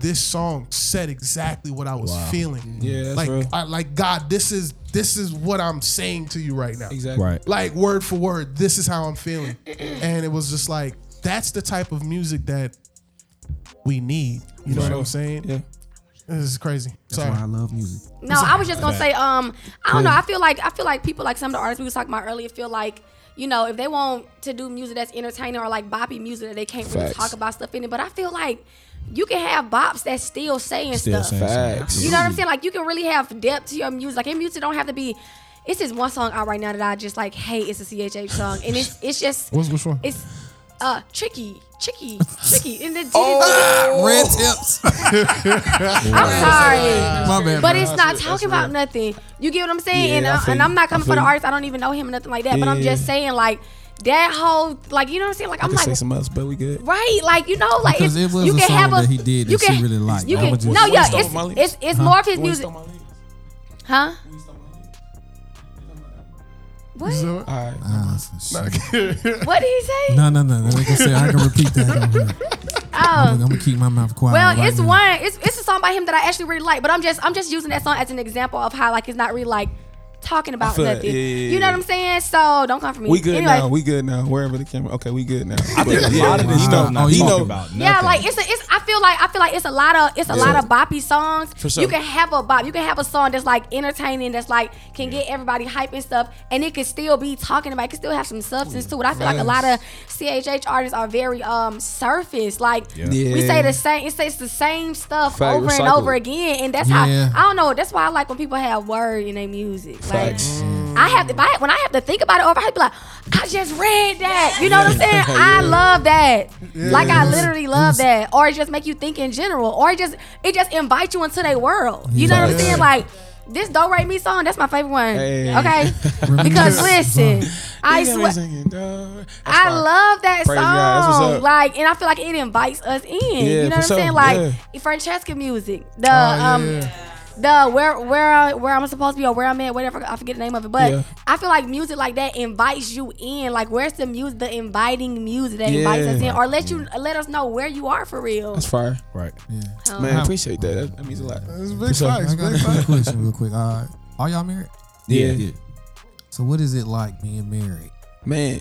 this song said exactly what I was feeling.
Yeah, that's
like
real.
I like God, this is this is what I'm saying to you right now.
Exactly.
right.
Like word for word, this is how I'm feeling. And it was just like that's the type of music that we need. You know what I'm saying?
Yeah.
This is crazy.
That's
Sorry.
why I love music.
No, I was just gonna say, um, I don't know. I feel like I feel like people like some of the artists we was talking about earlier feel like, you know, if they want to do music that's entertaining or like boppy music that they can't really talk about stuff in it. But I feel like you can have bops that's still saying
Still
stuff.
saying
Facts.
You know what I'm saying? Like you can really have depth to your music. Like your music don't have to be. It's just one song out right now that I just like hate. It's a CHH song, and it's it's just
What's which one?
it's uh tricky, tricky, tricky. And the
Ah, red tips.
I'm sorry.
My bad.
But it's not talking about nothing. You get what I'm saying?
Yeah,
and,
I,
I
feel,
and I'm not coming
feel
for the
you.
artist. I don't even know him or nothing like that. But I'm just saying, like that whole, like you know what I'm saying? Like
I
I'm
could say
like,
something else, but we good.
right? Like you know, like
Because it was
you
a
can
song
have a
that he did that
you
she really liked.
You can
just-
no, yeah,
Stole
it's it's it's more of his
Who
music,
stole my lead?
huh? What?
So-
All right.
Shit.
What did he say?
No, no, no. Like I said, I can repeat that. on here. I'm, gonna keep my mouth quiet.
Well,
right
it's
now.
one. It's it's a song by him that I actually really like, but I'm just I'm just using that song as an example of how like it's not really like talking about
feel that.
nothing.
Yeah, yeah,
You know what I'm saying? So don't come for me.
We good
Anyway,
now. We good now. Wherever the camera. Okay, we good now.
I think a lot of this stuff not
Oh, you
talking about nothing.
Yeah, like it's a, it's. I feel like I feel like it's a lot of it's a lot of boppy songs.
For sure.
You can have a bop. You can have a song that's like entertaining. That's like can get everybody hype and stuff, and it can still be talking about. It can still have some substance to it. I feel like a lot of CHH artists are very um surface. Like
Yeah.
we say the same. It says the same stuff
Fact,
over and over again, and that's
Yeah.
how I don't know. That's why I like when people have word in their music. Like
Facts.
I have if I when I have to think about it over, I have to be like, I just read that. You know what I'm saying? I love that. Like I literally love that. Or it just make you think in general. Or it just it just invite you into their world. You know what I'm saying? Like this don't Re Me song, that's my favorite one.
Hey.
Okay? because listen, I
You got me
swear
singing, dog. That's
I love that
Praise God. That's what's
song. Like, and I feel like it invites us in.
Yeah,
you know what I'm saying? Like
Yeah.
Francesca music. The
Oh, yeah,
um
yeah.
The where where I- where I'm supposed to be or where I'm at, whatever I forget the name of it. But
Yeah.
I feel like music like that invites you in. Like where's the music, the inviting music that invites us in, or let you let us know where you are for real.
That's fire.
right.
Um,
Man, I appreciate that. That, that means a lot.
It's big
sure.
facts.
I got
Big
a quick
facts.
question, real quick. Uh, are y'all married?
Yeah.
yeah.
So what is it like being married?
Man,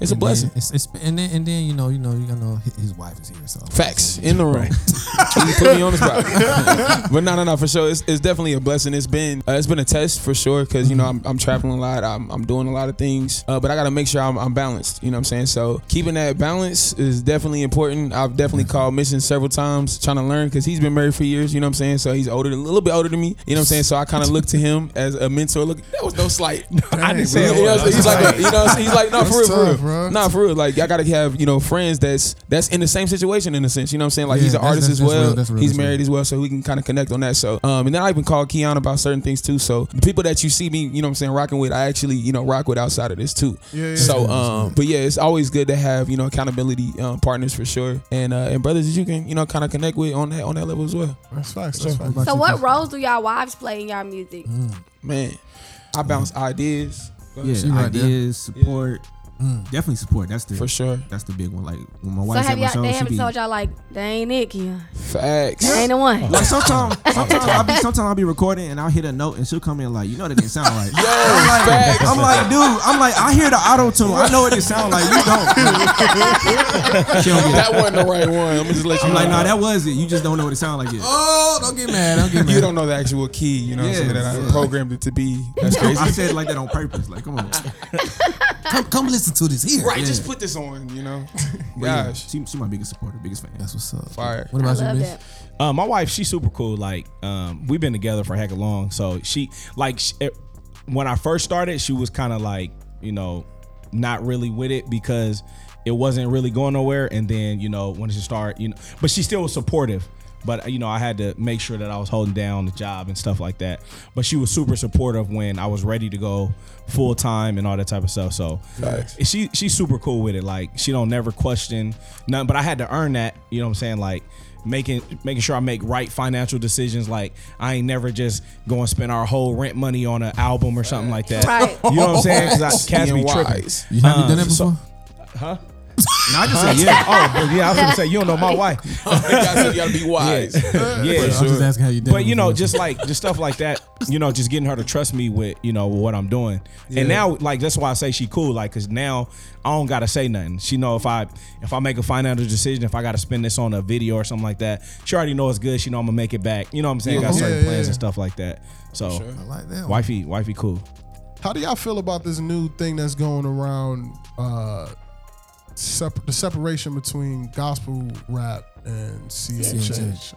it's a blessing.
Then, it's, it's, and then and then you know you know you know his wife is here. So
Facts in the room. you put me on the spot. but no, no, no, for sure. It's, it's definitely a blessing. It's been uh, it's been a test for sure because you know I'm, I'm traveling a lot. I'm, I'm doing a lot of things, uh, but I got to make sure I'm, I'm balanced. You know what I'm saying? So keeping that balance is definitely important. I've definitely called Mission several times trying to learn because he's been married for years. You know what I'm saying? So he's older, a little bit older than me. You know what I'm saying? So I kind of look to him as a mentor. Look, that was no slight.
I didn't say it
he's like, a, you know, he's like, no, for real, for real,
tough, bro.
Nah, for real. Like, I gotta have, you know, friends that's that's in the same situation in a sense. You know what I'm saying? Like,
Yeah,
he's an artist
that's-
as
that's
well.
real, that's real,
he's married
real.
as well, so we can kind of connect on that. So, um, and then I even called Keon about certain things too. So the people that you see me, you know what I'm saying, rocking with, I actually, you know, rock with outside of this too.
Yeah, yeah.
So, um, but yeah, it's always good to have, you know, accountability um, partners for sure, and uh, and brothers that you can, you know, kind of connect with on that on that level as well.
That's facts. That's facts.
So
you,
what
Chris?
roles do y'all wives play in y'all music?
Man, I bounce ideas.
Yeah,
She right there.
ideas, support, Mm. definitely support. That's the
For sure.
That's the big one. Like when my wife
So
wife
have
my
y'all
show,
they
she
haven't
be
told y'all like they ain't it, Kia.
Facts.
They ain't the one.
like sometimes, sometimes I'll be sometimes I'll be recording and I'll hit a note and she'll come in like, you know that didn't sound right. I'm like,
facts.
I'm like, dude, I'm like, I hear the auto tune. I know what it didn't sound like you don't. she don't.
That wasn't the right one. I'm just let you
I'm
know.
like, nah, that was it. You just don't know what it sounded like yet.
Oh, don't get mad. Don't get mad.
you don't know the actual key, you know what I'm saying,
Yeah,
that I
yeah.
programmed it to be. That's crazy.
I said it like that on purpose. Like, come on.
Come, come listen to this here.
right,
Yeah.
just put this on, you know.
But yeah,
Gosh.
she, she my biggest supporter, biggest fan.
That's what's up.
Fire.
What
I
about you,
love
Miss?
that.
Uh, my wife, she's super cool. Like, um, we've been together for heck of long. So she, like, sh it, when I first started, she was kind of like, you know, not really with it because it wasn't really going nowhere. And then, you know, when she started, you know, but she still was supportive. But you know, I had to make sure that I was holding down the job and stuff like that. But she was super supportive when I was ready to go full time and all that type of stuff. So
Facts.
she she's super cool with it. Like she don't never question nothing. But I had to earn that. You know what I'm saying? Like making making sure I make right financial decisions. Like I ain't never just go and spend our whole rent money on an album or something like that.
Right.
You know what I'm saying? Because Cass be
Being
tripping.
wise.
You have you
Uh,
done that
so- Huh?
No, I just said yeah.
Oh, but yeah, I was gonna say you don't know my wife.
you, gotta, be wise.
Yeah,
I'm just asking how you.
but you know, just like just stuff like that, you know, just getting her to trust me with you know what I'm doing, and now like that's why I say she cool, like because now I don't gotta say nothing. She know if I if I make a financial decision, if I gotta spend this on a video or something like that, she already know it's good. She know I'm gonna make it back. You know what I'm saying? Got certain
yeah,
plans
yeah.
and stuff like that. So
I like that. one.
wifey, wifey, cool.
How do y'all feel about this new thing that's going around? Uh, sep- the separation between gospel rap and CHH.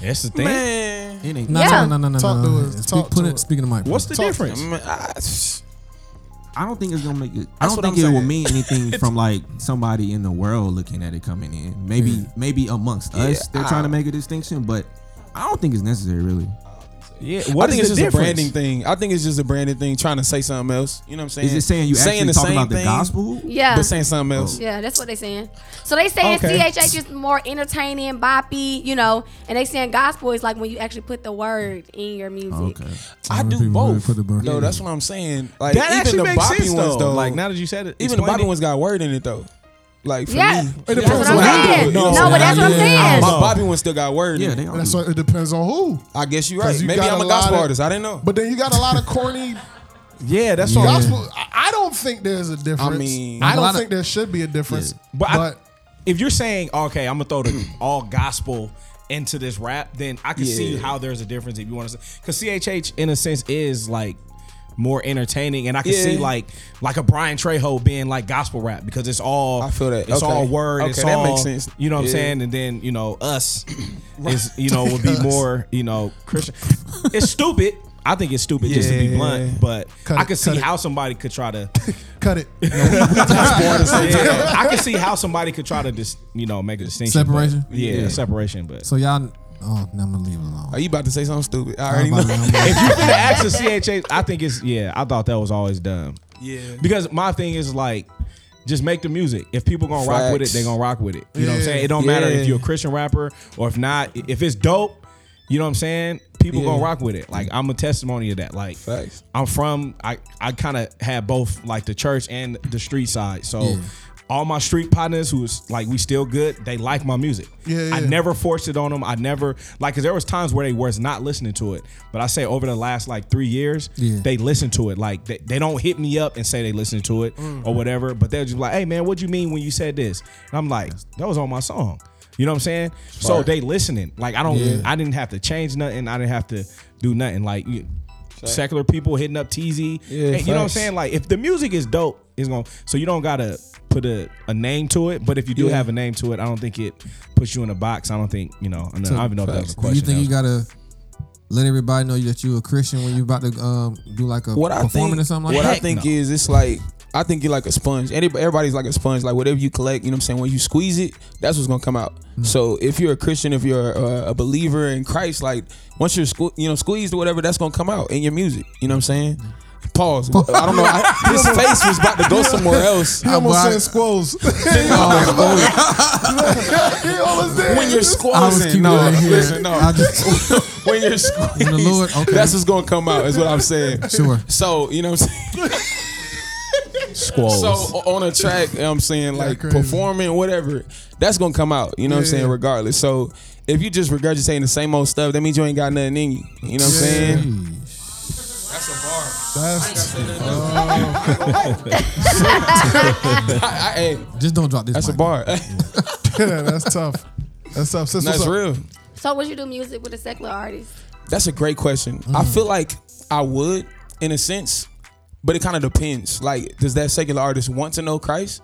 That's the thing.
Man,
It ain't-
No,
Yeah.
no, no, no,
Talk
no.
to
no.
us.
Speak,
Talk
put
to
it.
us.
Speaking of mic.
What's the
Talk-
difference?
man, I-
I don't think it's gonna make it. I
That's
don't think
I'm
it will mean anything from like somebody in the world looking at it coming in. Maybe, maybe amongst us, they're trying to ah. make a distinction, but I don't think it's necessary, really.
Yeah,
I think
is
it's
the
just a branding thing. I think it's just a branding thing, trying to say something else. You know what I'm saying?
Is it saying you actually
the
talking
same
about the gospel?
Yeah.
but saying something else? Oh.
Yeah, that's what they saying. So they saying
Okay.
CHH is more entertaining, boppy, you know, and they saying gospel is like when you actually put the word in your music.
Okay.
I
Some
do both.
put the burn-
No,
Yeah.
that's what I'm saying. Like
That
even
actually
the
makes
boppy
sense
ones
though.
though.
Like now that you said it,
even the boppy
it.
ones got word in it though. Like for
Yeah,
me,
that's
depends
what
on
I'm
how you do
saying. No,
No,
but that's what I'm saying.
my Bobby one still got word.
Yeah, they all
That's what it depends on who.
I guess you're
'Cause
right.
you
Maybe I'm
a
a gospel
of-
artist. I didn't know.
But then you got a lot of corny
Yeah, that's
Yeah.
all.
gospel. I I don't think there's a difference. I
mean- I
don't
lot of-
think there should be a difference.
But,
But,
I, if you're saying okay, I'm gonna throw the all gospel into this rap, then I can see how there's a difference if you want to. Because CHH in a sense is like more entertaining, and I can
Yeah.
see like like a Brian Trejo being like gospel rap because it's all
I feel that.
it's
Okay.
all word. it's
Okay, that
all,
makes sense.
You know what I'm saying? And then you know us is you know would be more you know Christian. It's stupid. I think it's stupid just to be blunt, but
Cut
I can see
it.
how somebody could try to.
cut it.
Yeah, I can see how somebody could try to just you know make a distinction.
Separation?
yeah,
Yeah.
separation. But
So y'all. Oh, no, I'm gonna leave it alone.
Are you about to say something stupid? I
I'm
already
about
know.
to- I'm
if you finna ask a CHH, I think it's yeah. I thought that was always dumb
Yeah.
because my thing is like. Just make the music. If people gonna rock with it, they gonna rock with it. You know what I'm saying? It don't matter if you're a Christian rapper or if not. If it's dope, you know what I'm saying? People
Yeah.
gonna rock with it. Like I'm a testimony of that. Like
Facts.
I'm from I I kind of had both like the church and the street side. So
Yeah.
All my street partners who's like we still good, they like my music.
Yeah,
I never forced it on them. I never like cuz there was times where they was not listening to it. But I say over the last like 3 years,
Yeah.
they listen to it. Like they, they don't hit me up and say they listen to it
Mm.
or whatever, but they're just like, "Hey man, what do you mean when you said this?" And I'm like, "That was on my song." You know what I'm saying? So they listening. Like I don't
Yeah.
I didn't have to change nothing. I didn't have to do nothing. Like you, secular people hitting up Teezy.
Yeah,
And you know what I'm saying? Like if the music is dope, it's going to so you don't gotta put a, a name to it. But if you do
Yeah.
have a name to it, I don't think it puts you in a box. I don't think, you know, I don't even know if that was a
facts.
Do
question.
you think you gotta let everybody know that you're a Christian when you're about to um, do like a
What I
performing
think,
or something like
what
that?
What I think
no.
is it's like I think you're like a sponge. Anybody, everybody's like a sponge. Like whatever you collect, you know what I'm saying. When you squeeze it, that's what's gonna come out.
Mm.
So if you're a Christian, if you're a, a believer in Christ, like once you're sque- you know squeezed or whatever, that's gonna come out in your music. You know what I'm saying? Pause. I don't know. I, his face was about to go somewhere else.
He almost
boy, I-
said squoze. Oh, he almost did.
When you're
I was
squeezing,
keeping
no,
it here.
listen, no.
I just,
when you're squeezed,
the Lord- okay.
that's what's gonna come out. Is what I'm saying.
Sure.
So you know what I'm saying.
Squalls.
So on a track, you know what I'm saying like performing, whatever, that's gonna come out. You know what I'm saying,
yeah.
regardless. So if you just regurgitating the same old stuff, that means you ain't got nothing in you. You know what I'm saying? That's a bar.
That's,
I, I, hey,
just don't drop this.
that's a bar.
yeah, that's tough. That's tough. Sis,
that's real.
So would you do music with a secular artist?
That's a great question. Mm. I feel like I would, in a sense, but it kind of depends. Like, does that secular artist want to know Christ?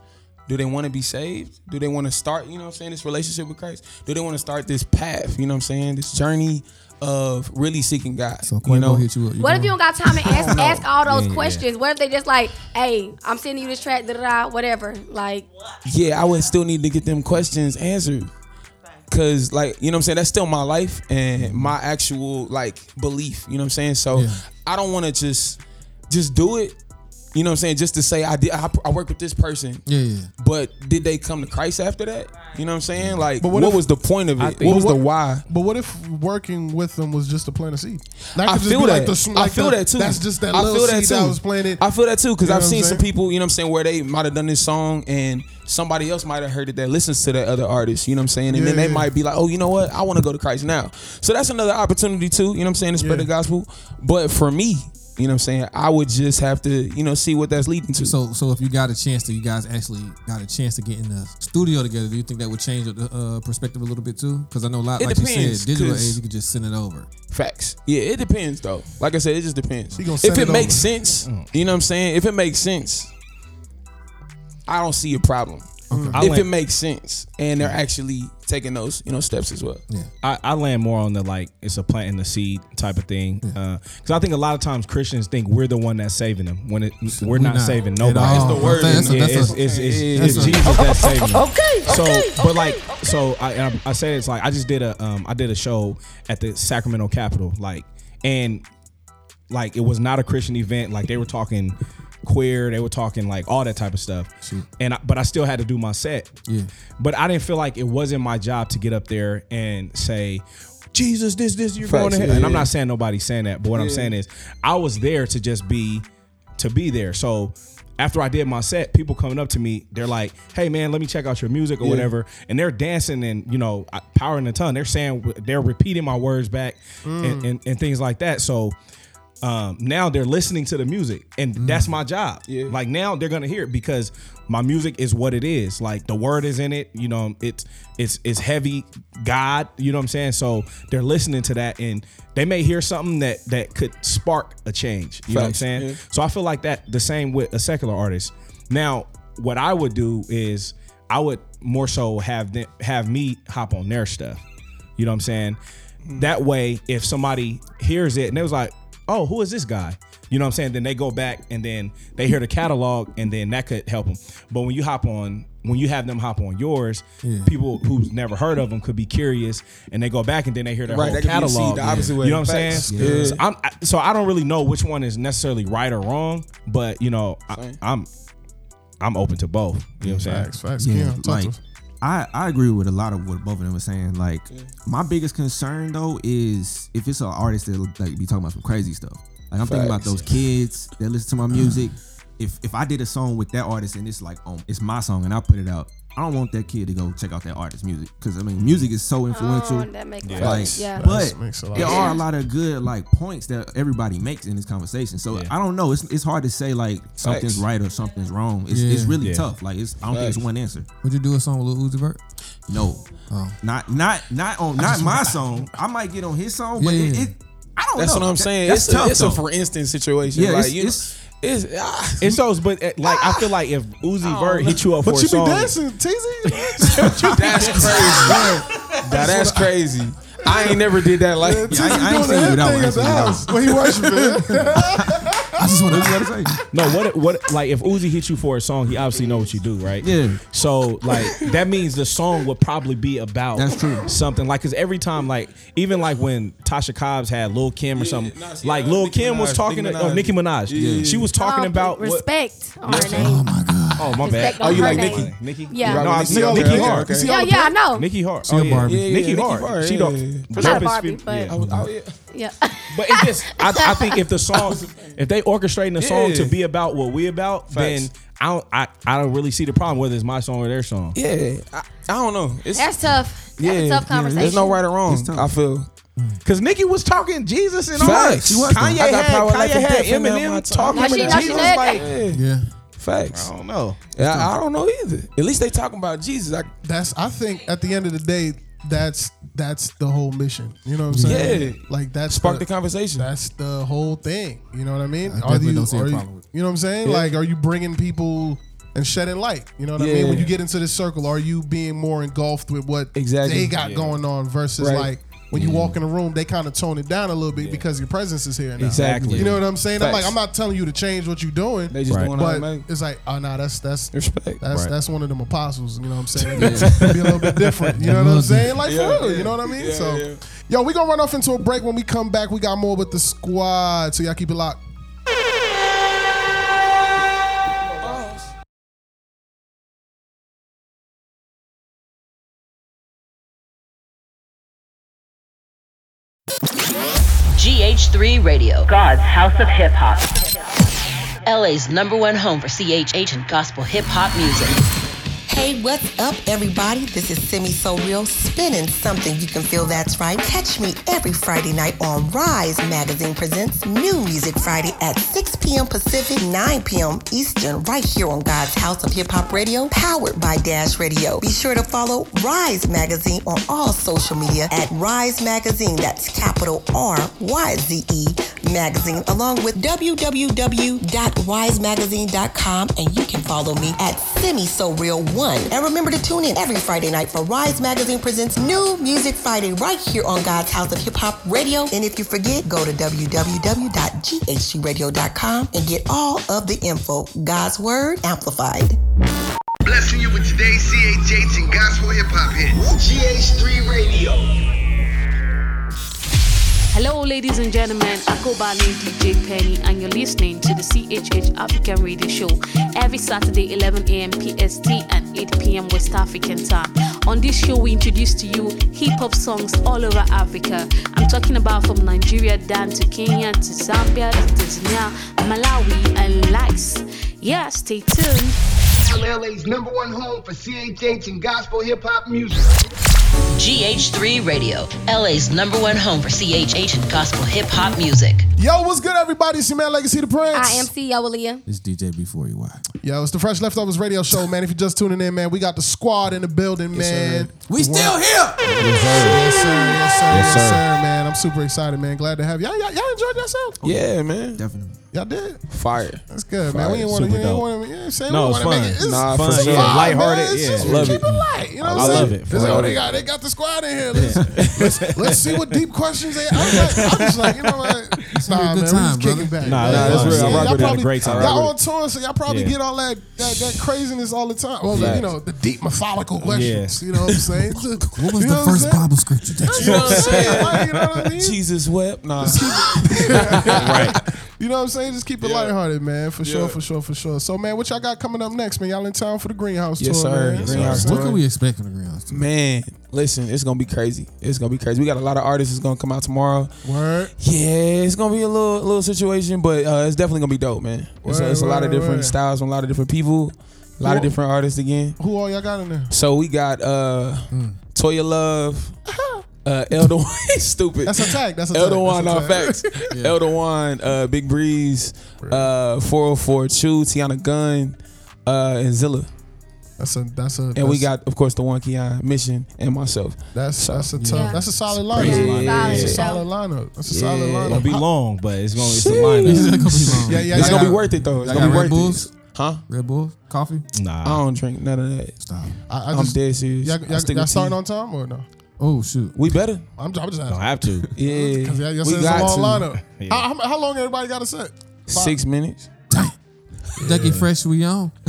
Do they want to be saved? Do they want to start, you know what I'm saying, this relationship with Christ? Do they want to start this path, you know what I'm saying, this journey of really seeking God?
So
you
Quavo
know?
hit you up.
What if you don't got time to ask, ask all those
Yeah, yeah.
questions? What if they just like, hey, I'm sending you this track, da da da, whatever. Like,
yeah, I would still need to get them questions answered. Cause like, you know what I'm saying, that's still my life and my actual like belief. You know what I'm saying? So
Yeah.
I don't wanna just just do it You know what I'm saying? Just to say I did I, I work with this person.
Yeah, yeah.
But did they come to Christ after that? You know what I'm saying? Like
But
what,
what if-
was the point of it? What was the why?
But what if working with them was just to plant a seed? That
I feel that.
Like the,
I feel
the-
that too.
That's just that
I
little
feel that
seed
too.
that was planted.
I feel that too because
You know
I've seen some people, you know what I'm saying, where they might have done this song and somebody else might have heard it that listens to that other artist, you know what I'm saying? And then they
yeah.
might be like, oh, you know what? I want to go to Christ now. So that's another opportunity too, you know what I'm saying, to spread
Yeah.
the gospel. But for me, you know what I'm saying, I would just have to, you know, see what that's leading to.
So, so if you got a chance to, you guys actually got a chance to get in the studio together, do you think that would change the uh, perspective a little bit too? Because I know a lot,
It
like you
depends,
said, digital
'cause-
age, you could just send it over.
Facts. Yeah, it depends though. Like I said, it just depends. If it
it
makes
over.
sense, you know what I'm saying? If it makes sense, I don't see a problem.
I
If
land-
it makes sense and they're actually taking those, you know, steps as well.
Yeah.
I, I land more on the like it's a planting the seed type of thing because I think a lot of times Christians think we're the one that's saving them when it, we're,
We're
not,
not
saving nobody. It's
the word. That's a-
Yeah,
that's
it's,
a-
it's, it's,
that's
it's Jesus that's saving them.
Okay,
So,
okay,
but like, so I I, I say it's like I just did a um I did a show at the Sacramento Capitol like and like it was not a Christian event like they were talking queer they were talking like all that type of stuff. And I, but I still had to do my set.
Yeah.
but I didn't feel like it wasn't my job to get up there and say Jesus this this you're going
Facts,
to hell
yeah,
and I'm not saying nobody's saying that but what I'm saying is I was there to just be to be there. So after I did my set, people coming up to me, they're like, "Hey man, let me check out your music or whatever," and they're dancing and you know, I- power in the tongue. They're saying they're repeating my words back hmm. and, and, and things like that. So um, now they're listening to the music, and that's my job.
Yeah.
Like now they're gonna hear it because my music is what it is. Like the word is in it. You know, it's it's it's heavy God. You know what I'm saying? So they're listening to that, and they may hear something that that could spark a change. You know what I'm saying?
yeah.
So I feel like that the same with a secular artist. Now, what I would do is I would more so have them, have me hop on their stuff. You know what I'm saying? That way, if somebody hears it and they was like, "Oh, who is this guy?" You know what I'm saying? Then they go back and then they hear the catalog and then that could help them. But when you hop on, when you have them hop on yours, people who's never heard of them could be curious and they go back and then they hear their
Right,
whole
that could seed
catalog.
the.
You know what I'm saying?
Yeah.
So, I'm, I, so I don't really know which one is necessarily right or wrong, but you know, I,
Same.
I'm I'm open to both. You know what I'm saying?
Facts, facts.
Yeah,
Keon, talk
like
to us.
I, I agree with a lot of what both of them were saying. Like my biggest concern though is if it's an artist that like be talking about some crazy stuff. Like I'm thinking about those kids that listen to my music. If if I did a song with that artist and it's like um it's my song and I put it out, I don't want that kid to go check out that artist's music because I mean music is so influential.
Oh, that makes
Yeah.
Like,
sense. Yeah.
but
makes a lot
there
of
are a lot of good like points that everybody makes in this conversation. So
Yeah.
I don't know. It's it's hard to say like something's
Facts.
right or something's wrong. It's,
Yeah.
it's really
Yeah.
tough. Like it's I don't think it's one answer.
Would you do a song with Lil Uzi Vert?
No,
Oh.
not not not on not my song. I might get on his song, but
Yeah,
it,
yeah.
it I don't know.
That's
know.
what I'm saying.
That's
it's
tough.
a, it's a for instance situation.
Yeah,
like,
it's-
you
it's-
know, it's, ah,
It's those, but uh, like I feel like if Uzi Vert hit you up for
But
a
you be
song,
dancing, Teezy.
that's crazy. Now, that's crazy. I ain't never did that like.
Yeah, I, I ain't seen you without one.
at the house when he worshiping.
I just want to say.
no, what what like if Uzi hit you for a song, he obviously know what you do, right?
Yeah.
So like that means the song would probably be about
That's true.
something like because every time like even like when Tasha Cobbs had Lil Kim or something,
nah, see,
like Lil
Nicki
Kim was
Minaj,
talking
Nicki
to oh, Nicki Minaj.
Yeah.
She was talking
Oh,
about what?
respect on her name.
Oh, Oh my bad.
Oh, you like
Nikki?
Nicki?
Nicki?
Yeah.
No, I
Nicki,
see oh,
okay,
Hart.
Yeah, yeah, I know.
Nikki Hart.
She a
oh, yeah.
Barbie.
Yeah, yeah,
Nicki
Nicki
Hart.
Hart,
She don't.
Not
Purpose
Barbie, but-
yeah.
I was, oh, yeah.
Yeah.
But it just, I, I think if the song, if they orchestrating the song
Yeah.
to be about what we about, then I don't, I, I don't really see the problem whether it's my song or their song.
Yeah, I, I don't know. It's
That's tough. That's
yeah,
a tough conversation.
There's no right or wrong. I feel
Cause Nicki was talking Jesus and all
Facts.
that.
She was.
Kanye
I got
had,
power, life,
Kanye
and
had
in my
Eminem talking
Now she-
with
now she
Jesus.
did.
Like,
yeah,
Yeah.
Facts.
I don't know.
Yeah, I don't know either. At least they talking about Jesus. I,
That's I think at the end of the day, that's that's the whole mission. You know what I'm saying?
Yeah.
Like that's
spark the conversation.
That's the whole thing. You know what I mean?
I definitely don't see a
are you,
problem with it.
you know what I'm saying?
Yeah.
Like, are you bringing people and shedding light? You know what I mean? When you get into this circle, are you being more engulfed with what
Exactly.
they got going on versus
Right.
like when you mm. walk in a room, they kind of tone it down a little bit because your presence is here now.
Exactly.
You know what I'm saying? I'm like,
Facts.
I'm not telling you to change what you're doing,
They just
Right.
doing
but
automatic.
it's like, oh no, that's that's
Respect.
that's
Right.
that's one of them apostles. You know what I'm saying? It's be a little bit different. You know what I'm saying? Like
Yeah,
for real.
yeah.
You know what I mean?
Yeah,
so,
yeah.
yo, we gonna run off into a break. When we come back, we got more with the squad. So y'all keep it locked.
GH3 Radio, God's House of Hip Hop. LA's number one home for CHH and gospel hip hop music.
Hey, what's up, everybody? This is Semi So Real, spinning something you can feel that's right. Catch me every Friday night on Ryze Magazine Presents New Music Friday at 6 p.m. Pacific, 9 p.m. Eastern, right here on God's House of Hip Hop Radio, powered by Dash Radio. Be sure to follow Ryze Magazine on all social media at Ryze Magazine. That's capital R Y Z E Magazine, along with www.ryzemagazine.com, and you can follow me at Semi So Real One. And remember to tune in every Friday night for Ryze Magazine presents New Music Friday right here on God's House of Hip Hop Radio. And if you forget, go to www.gh3radio.com and get all of the info. God's Word amplified.
Blessing you with today's CHH and gospel hip hop hits. GH3 Radio.
Hello, ladies and gentlemen. I go by name DJ Penny, and you're listening to the CHH African Radio Show every Saturday, 11 a.m. PST and 8 p.m. West African time. On this show, we introduce to you hip hop songs all over Africa. I'm talking about from Nigeria down to Kenya to Zambia to Tanzania, Malawi, and likes. Yeah, stay tuned.
LA's number one home for CHH and gospel hip hop music.
GH3 Radio, LA's number one home for CHH and gospel hip hop music.
Yo, what's good, everybody? It's your man Legacy the Prince.
I am CEO Aaliyah.
It's DJ B4EY.
Yo, it's the Fresh Leftovers Radio Show, man. If you're just tuning in, man, we got the squad in the building, man.
We still here.
Yes, sir. Yes, sir. Yes, sir. Yes, sir. man. I'm super excited, man. Glad to have y'all. Y'all, y'all enjoyed yourself?
Yeah, man.
Definitely.
Y'all did?
Fire.
That's good, man. We ain't want to, you ain't
dope.
want to, you ain't say
No,
we
it's
want to
fun.
make it. It's
Nah,
Fun,
for sure.
yeah,
fun,
lighthearted,
man. It's
yeah.
just-
Love
keep
it.
it light. You know what I'm
I
saying?
love it, for
It's like,
real.
oh, they got, they got the squad in here. Let's, let's, let's see what deep questions they. I'm, like, I'm just like, you know what? Nah,
a
man,
good
we
time,
just kicking
brother.
back.
Nah,
man.
nah, that's real.
I'm
I rock
saying?
with it.
Y'all
Had a great time.
Y'all on tour, so y'all probably
Yeah.
get all that, that that craziness all the time. Well, you know, the deep methodical questions. You know what I'm saying?
What was the first Bible scripture that
You know what I'm saying? You know what I mean?
Jesus wept. Nah.
right.
You know what I'm saying? Just keep it lighthearted, man. For sure, for sure, for sure. So, man, what y'all got coming up next, man? Y'all in town for the Greenhouse
Yes,
tour,
sir.
man.
Yes,
You know
sir.
what
What can we expect from the greenhouse? tour?
Man, listen, it's gonna be crazy. It's gonna be crazy. We got a lot of artists that's gonna come out tomorrow.
Word.
Yeah, it's gonna be a little little situation, but uh, it's definitely gonna be dope, man. It's,
Word,
it's a lot of different
word.
styles from a lot of different people, a lot
Who-
of different artists again.
Who all y'all got in there?
So we got uh Toya Love, uh Elder stupid.
That's a tag. That's a tag.
Elder One,
That's
no
a tag.
facts. Elder One, uh, Big Breeze, uh, 404 Chew, Tiana Gunn, uh, and Zilla.
That's a that's a
And we got, of course, the one Keon Mission and myself.
that's that's a tough
Yeah.
that's a solid lineup.
Crazy
lineup.
That's a solid lineup. That's a
Yeah.
solid
It's
lineup.
gonna be long, but it's gonna it's a
It's gonna be long.
Yeah, yeah,
It's
yeah.
gonna be worth it though. It's
Y'all
gonna
got
be
Red
worth
Bulls?
it. Huh?
Red Bull, coffee.
Nah, I
don't drink none of that.
Stop.
I, I
I'm
just,
dead serious.
Y'all, y'all, y'all starting on time or no?
Oh shoot.
We better.
I'm, I'm just
Don't have to.
Yeah.
Cause yeah, you
we
said it's a long
got to.
lineup.
Yeah.
How, how, how long everybody got to set?
Six minutes.
Ducky Fresh, we on.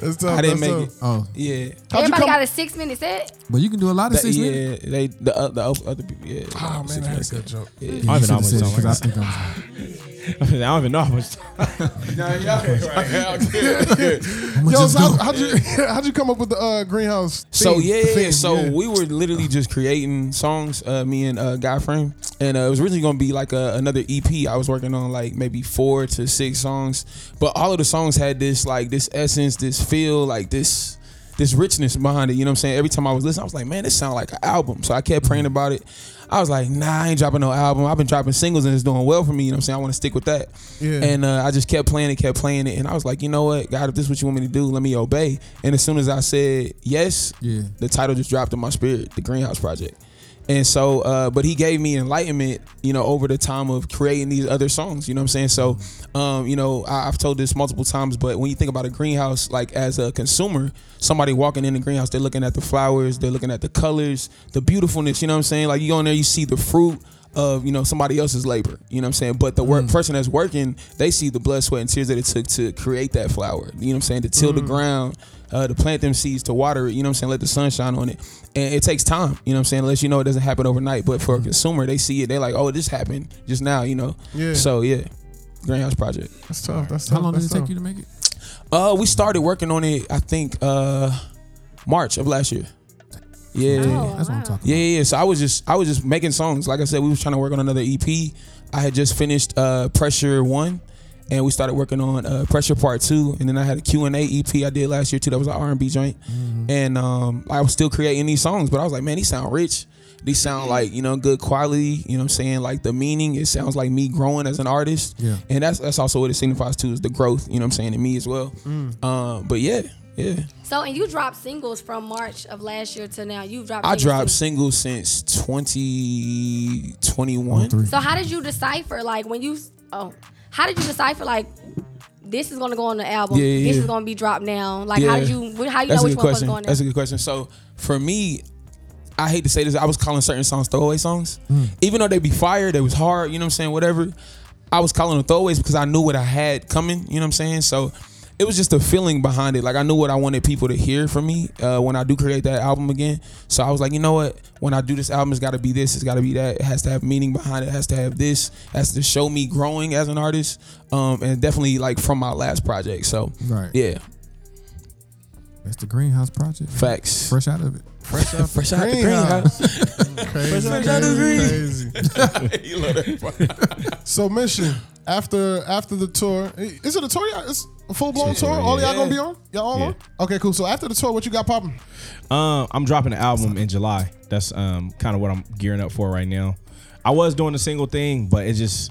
It's tough.
I didn't
that's
make
tough.
it.
Oh,
Yeah.
How'd
Everybody got a six minute set.
but you can do a lot of
That-
six
yeah,
minutes.
Yeah, they the, uh, the other people. Yeah.
Oh man,
Six
I a good joke.
Yeah.
I don't
You
even know how
should've
much
said it, 'cause I
time.
think I'm.
I don't even know how much.
I'ma
Yo, so how, how'd you how'd you come up with the uh, greenhouse?
So yeah,
The theme,
so
yeah.
we were literally just creating songs, uh, me and uh, Guy Frame, and uh, it was originally gonna be like a, another EP. I was working on like maybe four to six songs, but all of the songs had this like this essence, this feel, like this this richness behind it. You know what I'm saying? Every time I was listening, I was like, man, this sounds like an album. So I kept praying about it. I was like, nah, I ain't dropping no album. I've been dropping singles and it's doing well for me. You know what I'm saying? I want to stick with that.
Yeah.
And uh, I just kept playing it, kept playing it, and I was like, you know what, God, if this is what you want me to do, let me obey. And as soon as I said yes,
Yeah.
the title just dropped in my spirit, the Greenhouse Project. And so, uh, but he gave me enlightenment, you know, over the time of creating these other songs. You know what I'm saying? So, um, you know, I, I've told this multiple times, but when you think about a greenhouse, like as a consumer, somebody walking in the greenhouse, they're looking at the flowers, they're looking at the colors, the beautifulness. You know what I'm saying? Like you go in there, you see the fruit of you know somebody else's labor. You know what I'm saying? But the work person that's working, they see the blood, sweat, and tears that it took to create that flower. You know what I'm saying? To till the ground, uh, to plant them seeds, to water it. You know what I'm saying? Let the sun shine on it, and it takes time. You know what I'm saying? Unless you know it doesn't happen overnight. But for a consumer, they see it, they're like, oh, this happened just now. You know?
Yeah.
So yeah, Greenhouse Project.
That's tough. That's tough.
How long did
that's
it take you to make it?
Uh, we started working on it. I think uh, March of last year. Yeah.
Oh,
That's what I'm talking
Yeah, yeah, yeah. So I was just I was just making songs. Like I said, we was trying to work on another EP. I had just finished uh, Pressure One, and we started working on uh, Pressure Part Two. And then I had a Q and A EP I did last year too. That was an R and B joint. And um, I was still creating these songs, but I was like, man, these sound rich. These sound like you know good quality. You know what I'm saying? Like the meaning, it sounds like me growing as an artist.
Yeah.
And that's that's also what it signifies too is the growth. You know what I'm saying in me as well. Um, but yeah, yeah.
So and you dropped singles from March of last year to now. You dropped.
I dropped
since-
singles since 2021.
So how did you decipher like when you oh how did you decipher like this is gonna go on the album
Yeah, yeah,
this
yeah.
is gonna be dropped now like how did you how you
That's
know which
good
one was
question.
going there?
That's a good question. So for me, I hate to say this, I was calling certain songs throwaway songs. Mm. Even though they be fire, they was hard, you know what I'm saying, whatever. I was calling them throwaways because I knew what I had coming, you know what I'm saying? So it was just a feeling behind it. Like I knew what I wanted people to hear from me uh, when I do create that album again. So I was like, you know what? When I do this album, it's got to be this. It's got to be that. It has to have meaning behind it. It has to have this. It has to show me growing as an artist. Um, and definitely like from my last project. So
Right.
yeah,
That's the Greenhouse Project.
facts.
Fresh out of it.
Fresh out
Fresh
the
out the
greenhouse.
greenhouse.
crazy,
Fresh out the
crazy, crazy.
you love that.
So mission after after the tour, is it a tour? Yeah, It's a full blown tour.
tour,
All y'all gonna be on? Y'all all
Yeah.
on? Okay, cool. So after the tour, what you got popping?
Um, I'm dropping an album in July. That's um kind of what I'm gearing up for right now. I was doing the single thing, but it just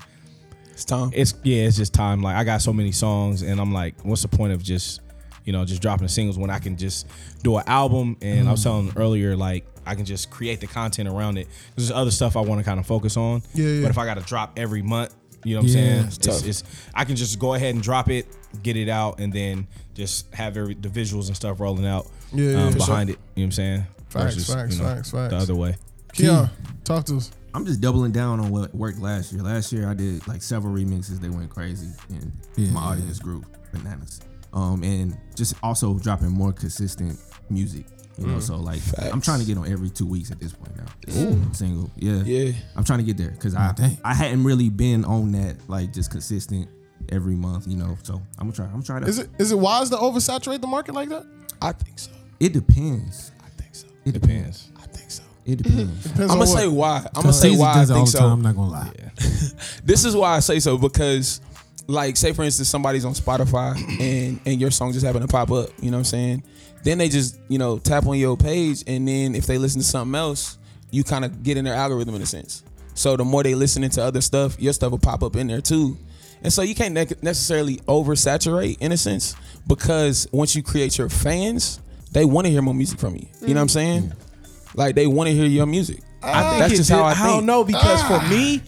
It's time.
it's yeah, it's just time. Like I got so many songs, and I'm like, what's the point of just you know just dropping singles when I can just do an album? And I was telling earlier, like I can just create the content around it. There's other stuff I want to kind of focus on.
Yeah, yeah.
But if I got to drop every month, you know what I'm saying?
it's
It's, it's I can just go ahead and drop it, get it out, and then just have every the visuals and stuff rolling out
Yeah, yeah,
um,
for
behind it. You know what I'm saying?
Facts, facts,
you know,
facts, facts.
The other way.
Keon, talk to us.
I'm just doubling down on what worked last year. Last year I did like several remixes. They went crazy, and
Yeah,
my
yeah,
audience grew bananas. Um, and just also dropping more consistent music. You know, mm. so like I'm trying to get on every two weeks at this point now. Ooh. Single, yeah,
Yeah.
I'm trying to get there because I oh,
dang.
I hadn't really been on that like just consistent every month. You know, so I'm gonna try. I'm gonna try to.
Is it is it wise to oversaturate the market like that?
I think so.
It depends.
I think so.
It
Depends.
I think so.
It depends.
Depends
I'm gonna say why. I'm gonna say why I
does it all
think so.
time. I'm not gonna lie.
This is why I say so because, like, say for instance, somebody's on Spotify and and your song just happened to pop up. You know what I'm saying? Then they just you know tap on your page, and then if they listen to something else, you kind of get in their algorithm in a sense. So the more they listening to other stuff, your stuff will pop up in there too. And so you can't nec- necessarily oversaturate in a sense because once you create your fans, they want to hear more music from you. You know what I'm mm. saying? Like they want to hear your music.
I think
That's just
did-
how I
I
think.
don't know because for ah. me,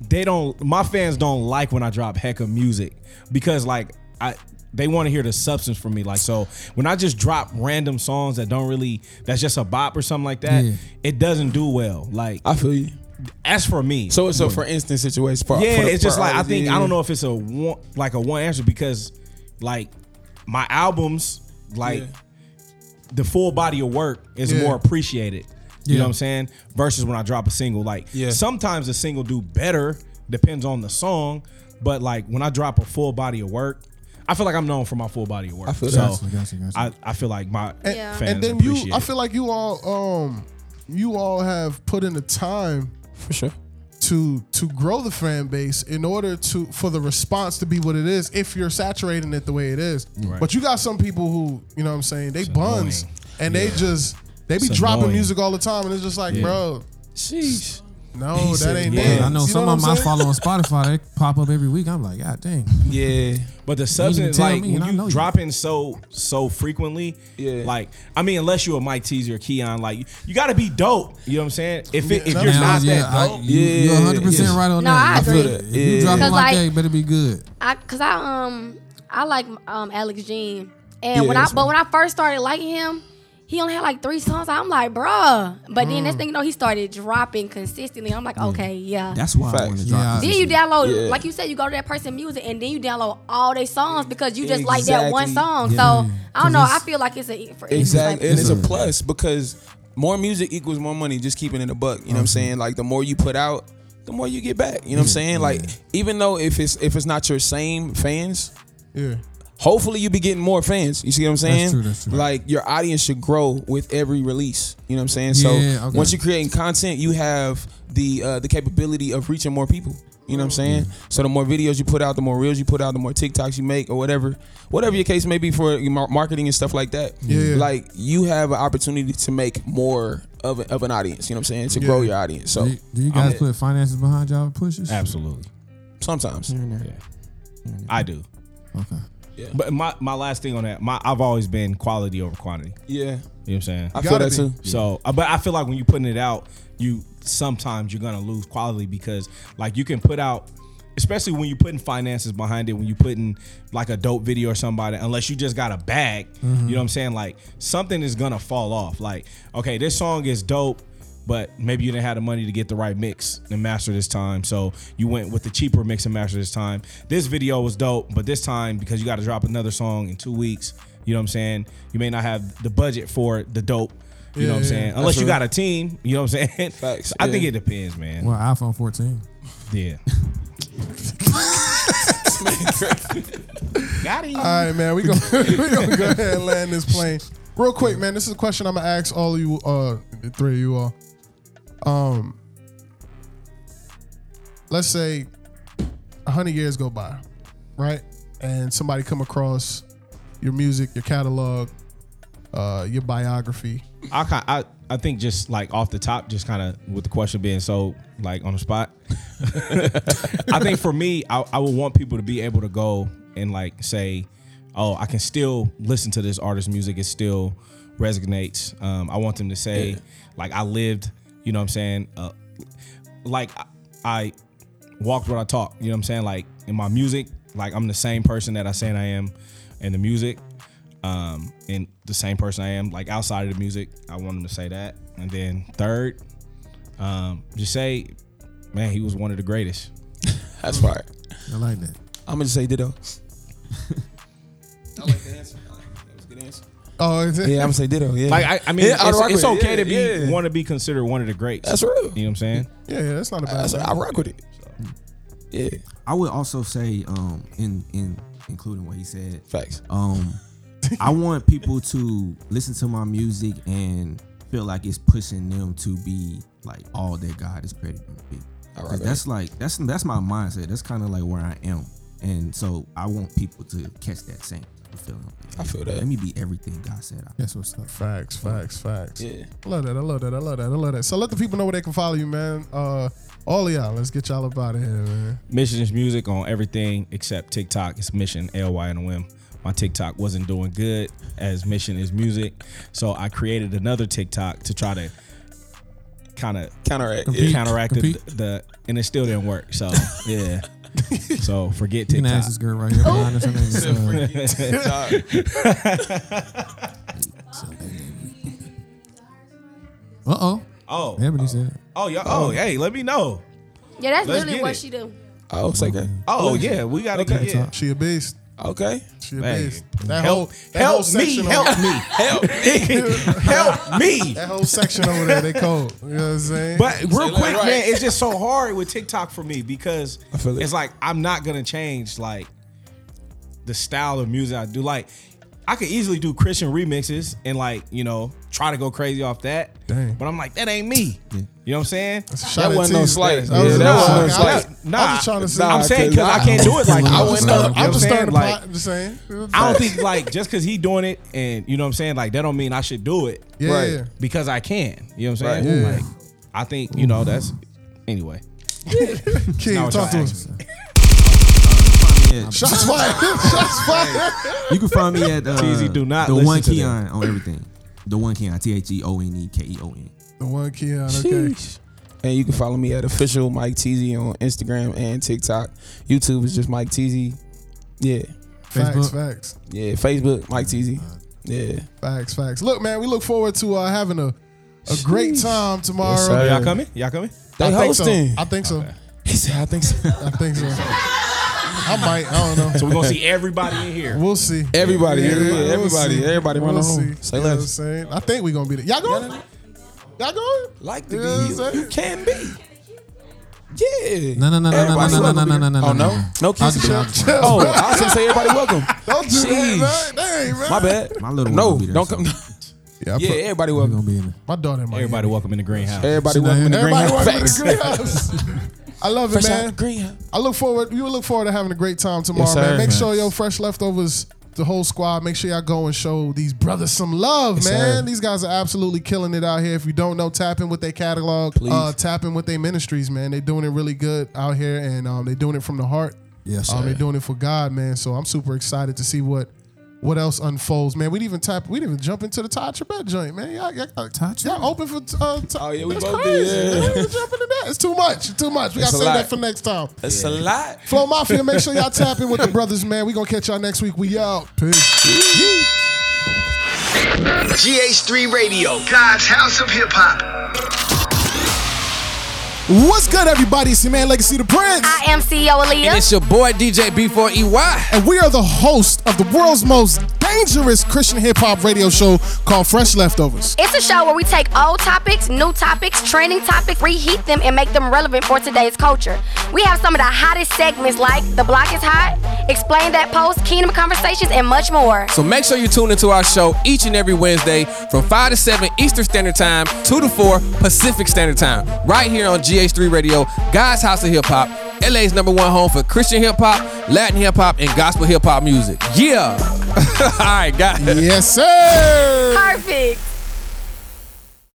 they don't. My fans don't like when I drop heck of music because like I. They want to hear the substance from me, like so. When I just drop random songs that don't really, that's just a bop or something like that,
Yeah.
it doesn't do well. Like
I feel you.
as for me,
So it's a for instance situation. For,
yeah,
for
it's just like I think
yeah.
I don't know if it's a one like a one answer because like my albums like
Yeah.
the full body of work is more appreciated. You
Yeah.
know what I'm saying? Versus when I drop a single, like
Yeah.
sometimes the single do better depends on the song, but like when I drop a full body of work, I feel like I'm known for my full body of work.
I feel
so.
Gotcha, gotcha, gotcha.
I, I feel like my
And,
Yeah.
fans
and then
appreciate
you, I feel like you all, um, you all have put in the time
for sure.
to to grow the fan base in order to for the response to be what it is if you're saturating it the way it is.
Right.
But you got some people who, you know what I'm saying, they
It's
buns
annoying.
and they just they be
It's
dropping
annoying.
music all the time and it's just like,
Yeah.
bro,
Sheesh.
no,
He
that
said
ain't
it.
it.
I know
You
some
what
of
I'm
them I follow on Spotify. They pop up every week. I'm like, God dang.
Yeah.
But the
even
substance,
tell
like
me, and I
when
know
you
you.
dropping so so frequently,
Yeah.
Like I mean, unless you're a Mike Teezy or Keon, like you, you got to be dope. You know what I'm saying? If it, if
Yeah,
you're
no,
not
yeah,
that
I,
dope,
you,
Yeah,
you're 100 percent right on
No,
that.
I
If you-
agree.
If you
Yeah.
drop it
'Cause,
like,
like-
that, it better be good.
I cause I um I like um Alex Jean. And
Yeah,
when I but
right.
when I first started liking him, he only had like three songs. I'm like, bruh. But then
Mm.
next thing you know, he started dropping consistently. I'm like, okay, yeah.
That's why I
Facts.
want to
Yeah.
drop.
then you download,
Yeah.
like you said, you go to that person music, and then you download all their songs because you just like that one song.
Yeah.
So I don't know. I feel like it's a for
Exactly. And
It's
it's a plus because more music equals more money, just keeping in a buck. You know what I'm saying? Like the more you put out, the more you get back. You know what I'm saying? Like even though if it's if it's not your same fans,
Yeah.
Hopefully you be getting more fans. You see what I'm saying?
true, that's true.
Like your audience should grow with every release. You know what I'm saying? So
okay.
once you're creating content, you have the uh, the capability of reaching more people. You know what I'm saying? So the more videos you put out, the more reels you put out, the more TikToks you make, or whatever, whatever your case may be for your marketing and stuff like that.
Yeah.
Like you have an opportunity to make more of, a, of an audience. You know what I'm saying? To grow your audience. So
do, you- do you guys
I'm-
put finances behind y'all pushes?
Absolutely.
sometimes, Yeah.
I do.
Okay.
Yeah.
But my, my last thing on that, my I've always been quality over quantity.
yeah,
You know what I'm saying?
I feel that
be.
too.
So, uh, but I feel like when you're putting it out, you sometimes you're gonna lose quality because like you can put out, especially when you're putting finances behind it, when you're putting like a dope video or somebody, unless you just got a bag, you know what I'm saying? Like something is gonna fall off. Like, okay, this song is dope. But maybe you didn't have the money to get the right mix and master this time, so you went with the cheaper mix and master this time. This video was dope, but this time because you got to drop another song in two weeks, you know what I'm saying? You may not have the budget for the dope. You know what I'm
Yeah,
saying? Unless you
Absolutely.
got a team, you know what I'm saying?
Facts,
So I think it depends, man.
Well, iPhone 14.
Yeah. got him.
All right, man. We gonna we gonna go ahead and land this plane real quick, man. This is a question I'm gonna ask all of you, uh, three of you all. Um, let's say a hundred years go by, right? And somebody come across your music, your catalog, uh, your biography.
I kind I I think just like off the top, just kind of with the question being so like on the spot. I think for me, I, I would want people to be able to go and like say, "Oh, I can still listen to this artist's music. It still resonates." Um, I want them to say, like, I lived. You know what I'm saying? Uh, like I, I walked what I talked. You know what I'm saying? Like in my music, like I'm the same person that I saying I am in the music. Um, and the same person I am, like outside of the music, I want them to say that. And then third, um, just say, man, he was one of the greatest.
That's fire.
I like that.
I'm gonna just say ditto. I like the answer.
Oh, is it?
Yeah, I'm gonna say ditto. Yeah,
Like I, I mean,
Yeah, I
it's,
rock
it's
with it.
okay to be
yeah.
want to be considered one of the greats.
That's real.
You know what I'm saying?
yeah, yeah, that's not a bad.
That's,
thing.
I rock with it. Yeah,
I would also say, um, in in including what he said,
facts.
um, I want people to listen to my music and feel like it's pushing them to be like all that God is created them to be.
I rock
'Cause
with
that's like that's that's my mindset. That's kind of like where I am, and so I want people to catch that same feeling.
I feel that.
Let me be everything God said. I
That's what's up.
Facts, facts, facts.
Yeah.
I love that. I love that. I love that. I love that. So let the people know where they can follow you, man. Uh, all of y'all. Let's get y'all up out of here, man.
Mission is music on everything except TikTok. It's Mission L Y N O M. My TikTok wasn't doing good as Mission is music, so I created another TikTok to try to kind of
Counteract.
Compete.
Yeah.
counteract the, the, and it still didn't work. So yeah, so forget
You can ask
TikTok.
this girl right here behind us. Her name is, uh oh.
Oh,
Ebony said.
oh, yeah. Oh, hey, let me know.
Yeah, that's
Let's
literally what
it.
she do.
Oh, it's okay.
Oh, yeah, we gotta
Okay.
get yeah.
She a beast.
Okay.
She a
Hey,
beast. That
help,
whole that whole
me,
section
help me, help me, help me.
That whole section over there, they cold. You know what I'm saying?
But real
that
quick,
right.
man, it's just so hard with TikTok for me because
I feel it.
it's like I'm not gonna change like the style of music I do. Like I could easily do Christian remixes and like you know try to go crazy off that.
Dang.
But I'm like that ain't me. You know what I'm saying?
That wasn't no
tease.
slight.
That was
Yeah, that wasn't no
I-
slight.
I-
Nah,
I'm just trying to see.
nah,
I'm saying
cause
because I,
I-
can't do it like
I
him.
wouldn't know.
know
I'm just
saying?
starting to
like
plot. Just saying.
I don't think like just because he doing it and you know what I'm saying like that don't mean I should do it
Yeah,
Right.
yeah.
because I can. You know what I'm saying?
Right. Yeah.
Like I think you know that's anyway.
King,
Now what
talk to
y'all
us. Shots fired. Shots fired.
you can find me at uh,
Teezy, do not
the one
to
Keon on everything. The one Keon, T H E O N E K E O N.
The one Keon. Okay.
Sheesh. And you can follow me at official Mike Teezy on Instagram and TikTok. YouTube is just Mike Teezy. Yeah.
Facts.
Facebook.
Facts.
Yeah. Facebook, Mike Teezy. Yeah.
Facts. Facts. Look, man, we look forward to uh, having a a great time tomorrow.
Yes.
Y'all coming? Y'all coming?
They
I think so.
hosting.
I think so.
He said, I think so.
I think so. I might. I don't know.
So we're gonna see everybody in here.
We'll see.
Everybody,
Yeah,
yeah,
we'll
everybody,
see.
everybody run
We'll
the room.
see.
Say
You know what I'm
less.
saying? I think we're gonna be there. Y'all going? Y'all going?
Like to
You know what I'm
be. You, you can be. Yeah.
No, no, no, no, no, no, no, no, no, no, no.
Oh
no,
no,
no.
no kissing.
I'll-
Oh, I was gonna say everybody welcome.
Don't do
Jeez.
that, man. Dang, man.
My bad.
My little
No,
be there,
don't
so.
come.
Yeah, I
Yeah,
put-
everybody welcome.
gonna be in there.
my daughter in my
Everybody welcome in the greenhouse.
Everybody
Sit
welcome in the
Everybody welcome to the greenhouse. I love it, man.
out the greenhouse.
I look forward. You look forward to having a great time tomorrow,
Yes,
man.
sir.
Make sure your fresh leftovers, the whole squad. Make sure y'all go and show these brothers some love,
Yes,
man.
sir.
These guys are absolutely killing it out here. If you don't know, tap in with their catalog.
Please.
Uh, tap in with their ministries, man. They're doing it really good out here, and um, they're doing it from the heart.
Yes,
Um,
sir.
they're doing it for God, man. So I'm super excited to see what what else unfolds, man. We didn't even tap. We didn't even jump into the Todd Trebet joint, man. Y'all, y'all,
Todd
y'all open for. Uh, t-
Oh, yeah, we
that's
both
crazy.
did, yeah.
Man. We jump into that. It's too much. Too much. We gotta save
lot.
that for next time.
It's a lot.
Flow Mafia, make sure y'all tap in with the brothers, man. We gonna catch y'all next week. We out. Peace.
GH3 Radio, God's House of Hip Hop.
What's good, everybody? It's your man Legacy the Prince.
I am CEO Aaliyah.
And it's your boy DJ B4EY.
and we are the host of the world's most dangerous Christian hip hop radio show called Fresh Leftovers.
It's a show where we take old topics, new topics, trending topics, reheat them, and make them relevant for today's culture. We have some of the hottest segments like The Block is Hot, Explain That Post, Kingdom Conversations, and much more.
So make sure you tune into our show each and every Wednesday from 5 to 7 Eastern Standard Time, 2 to 4 Pacific Standard Time, right here on GH3 Radio, God's House of Hip Hop, LA's number one home for Christian hip hop, Latin hip hop, and gospel hip hop music. Yeah. All right, guys.
Yes, sir.
Perfect.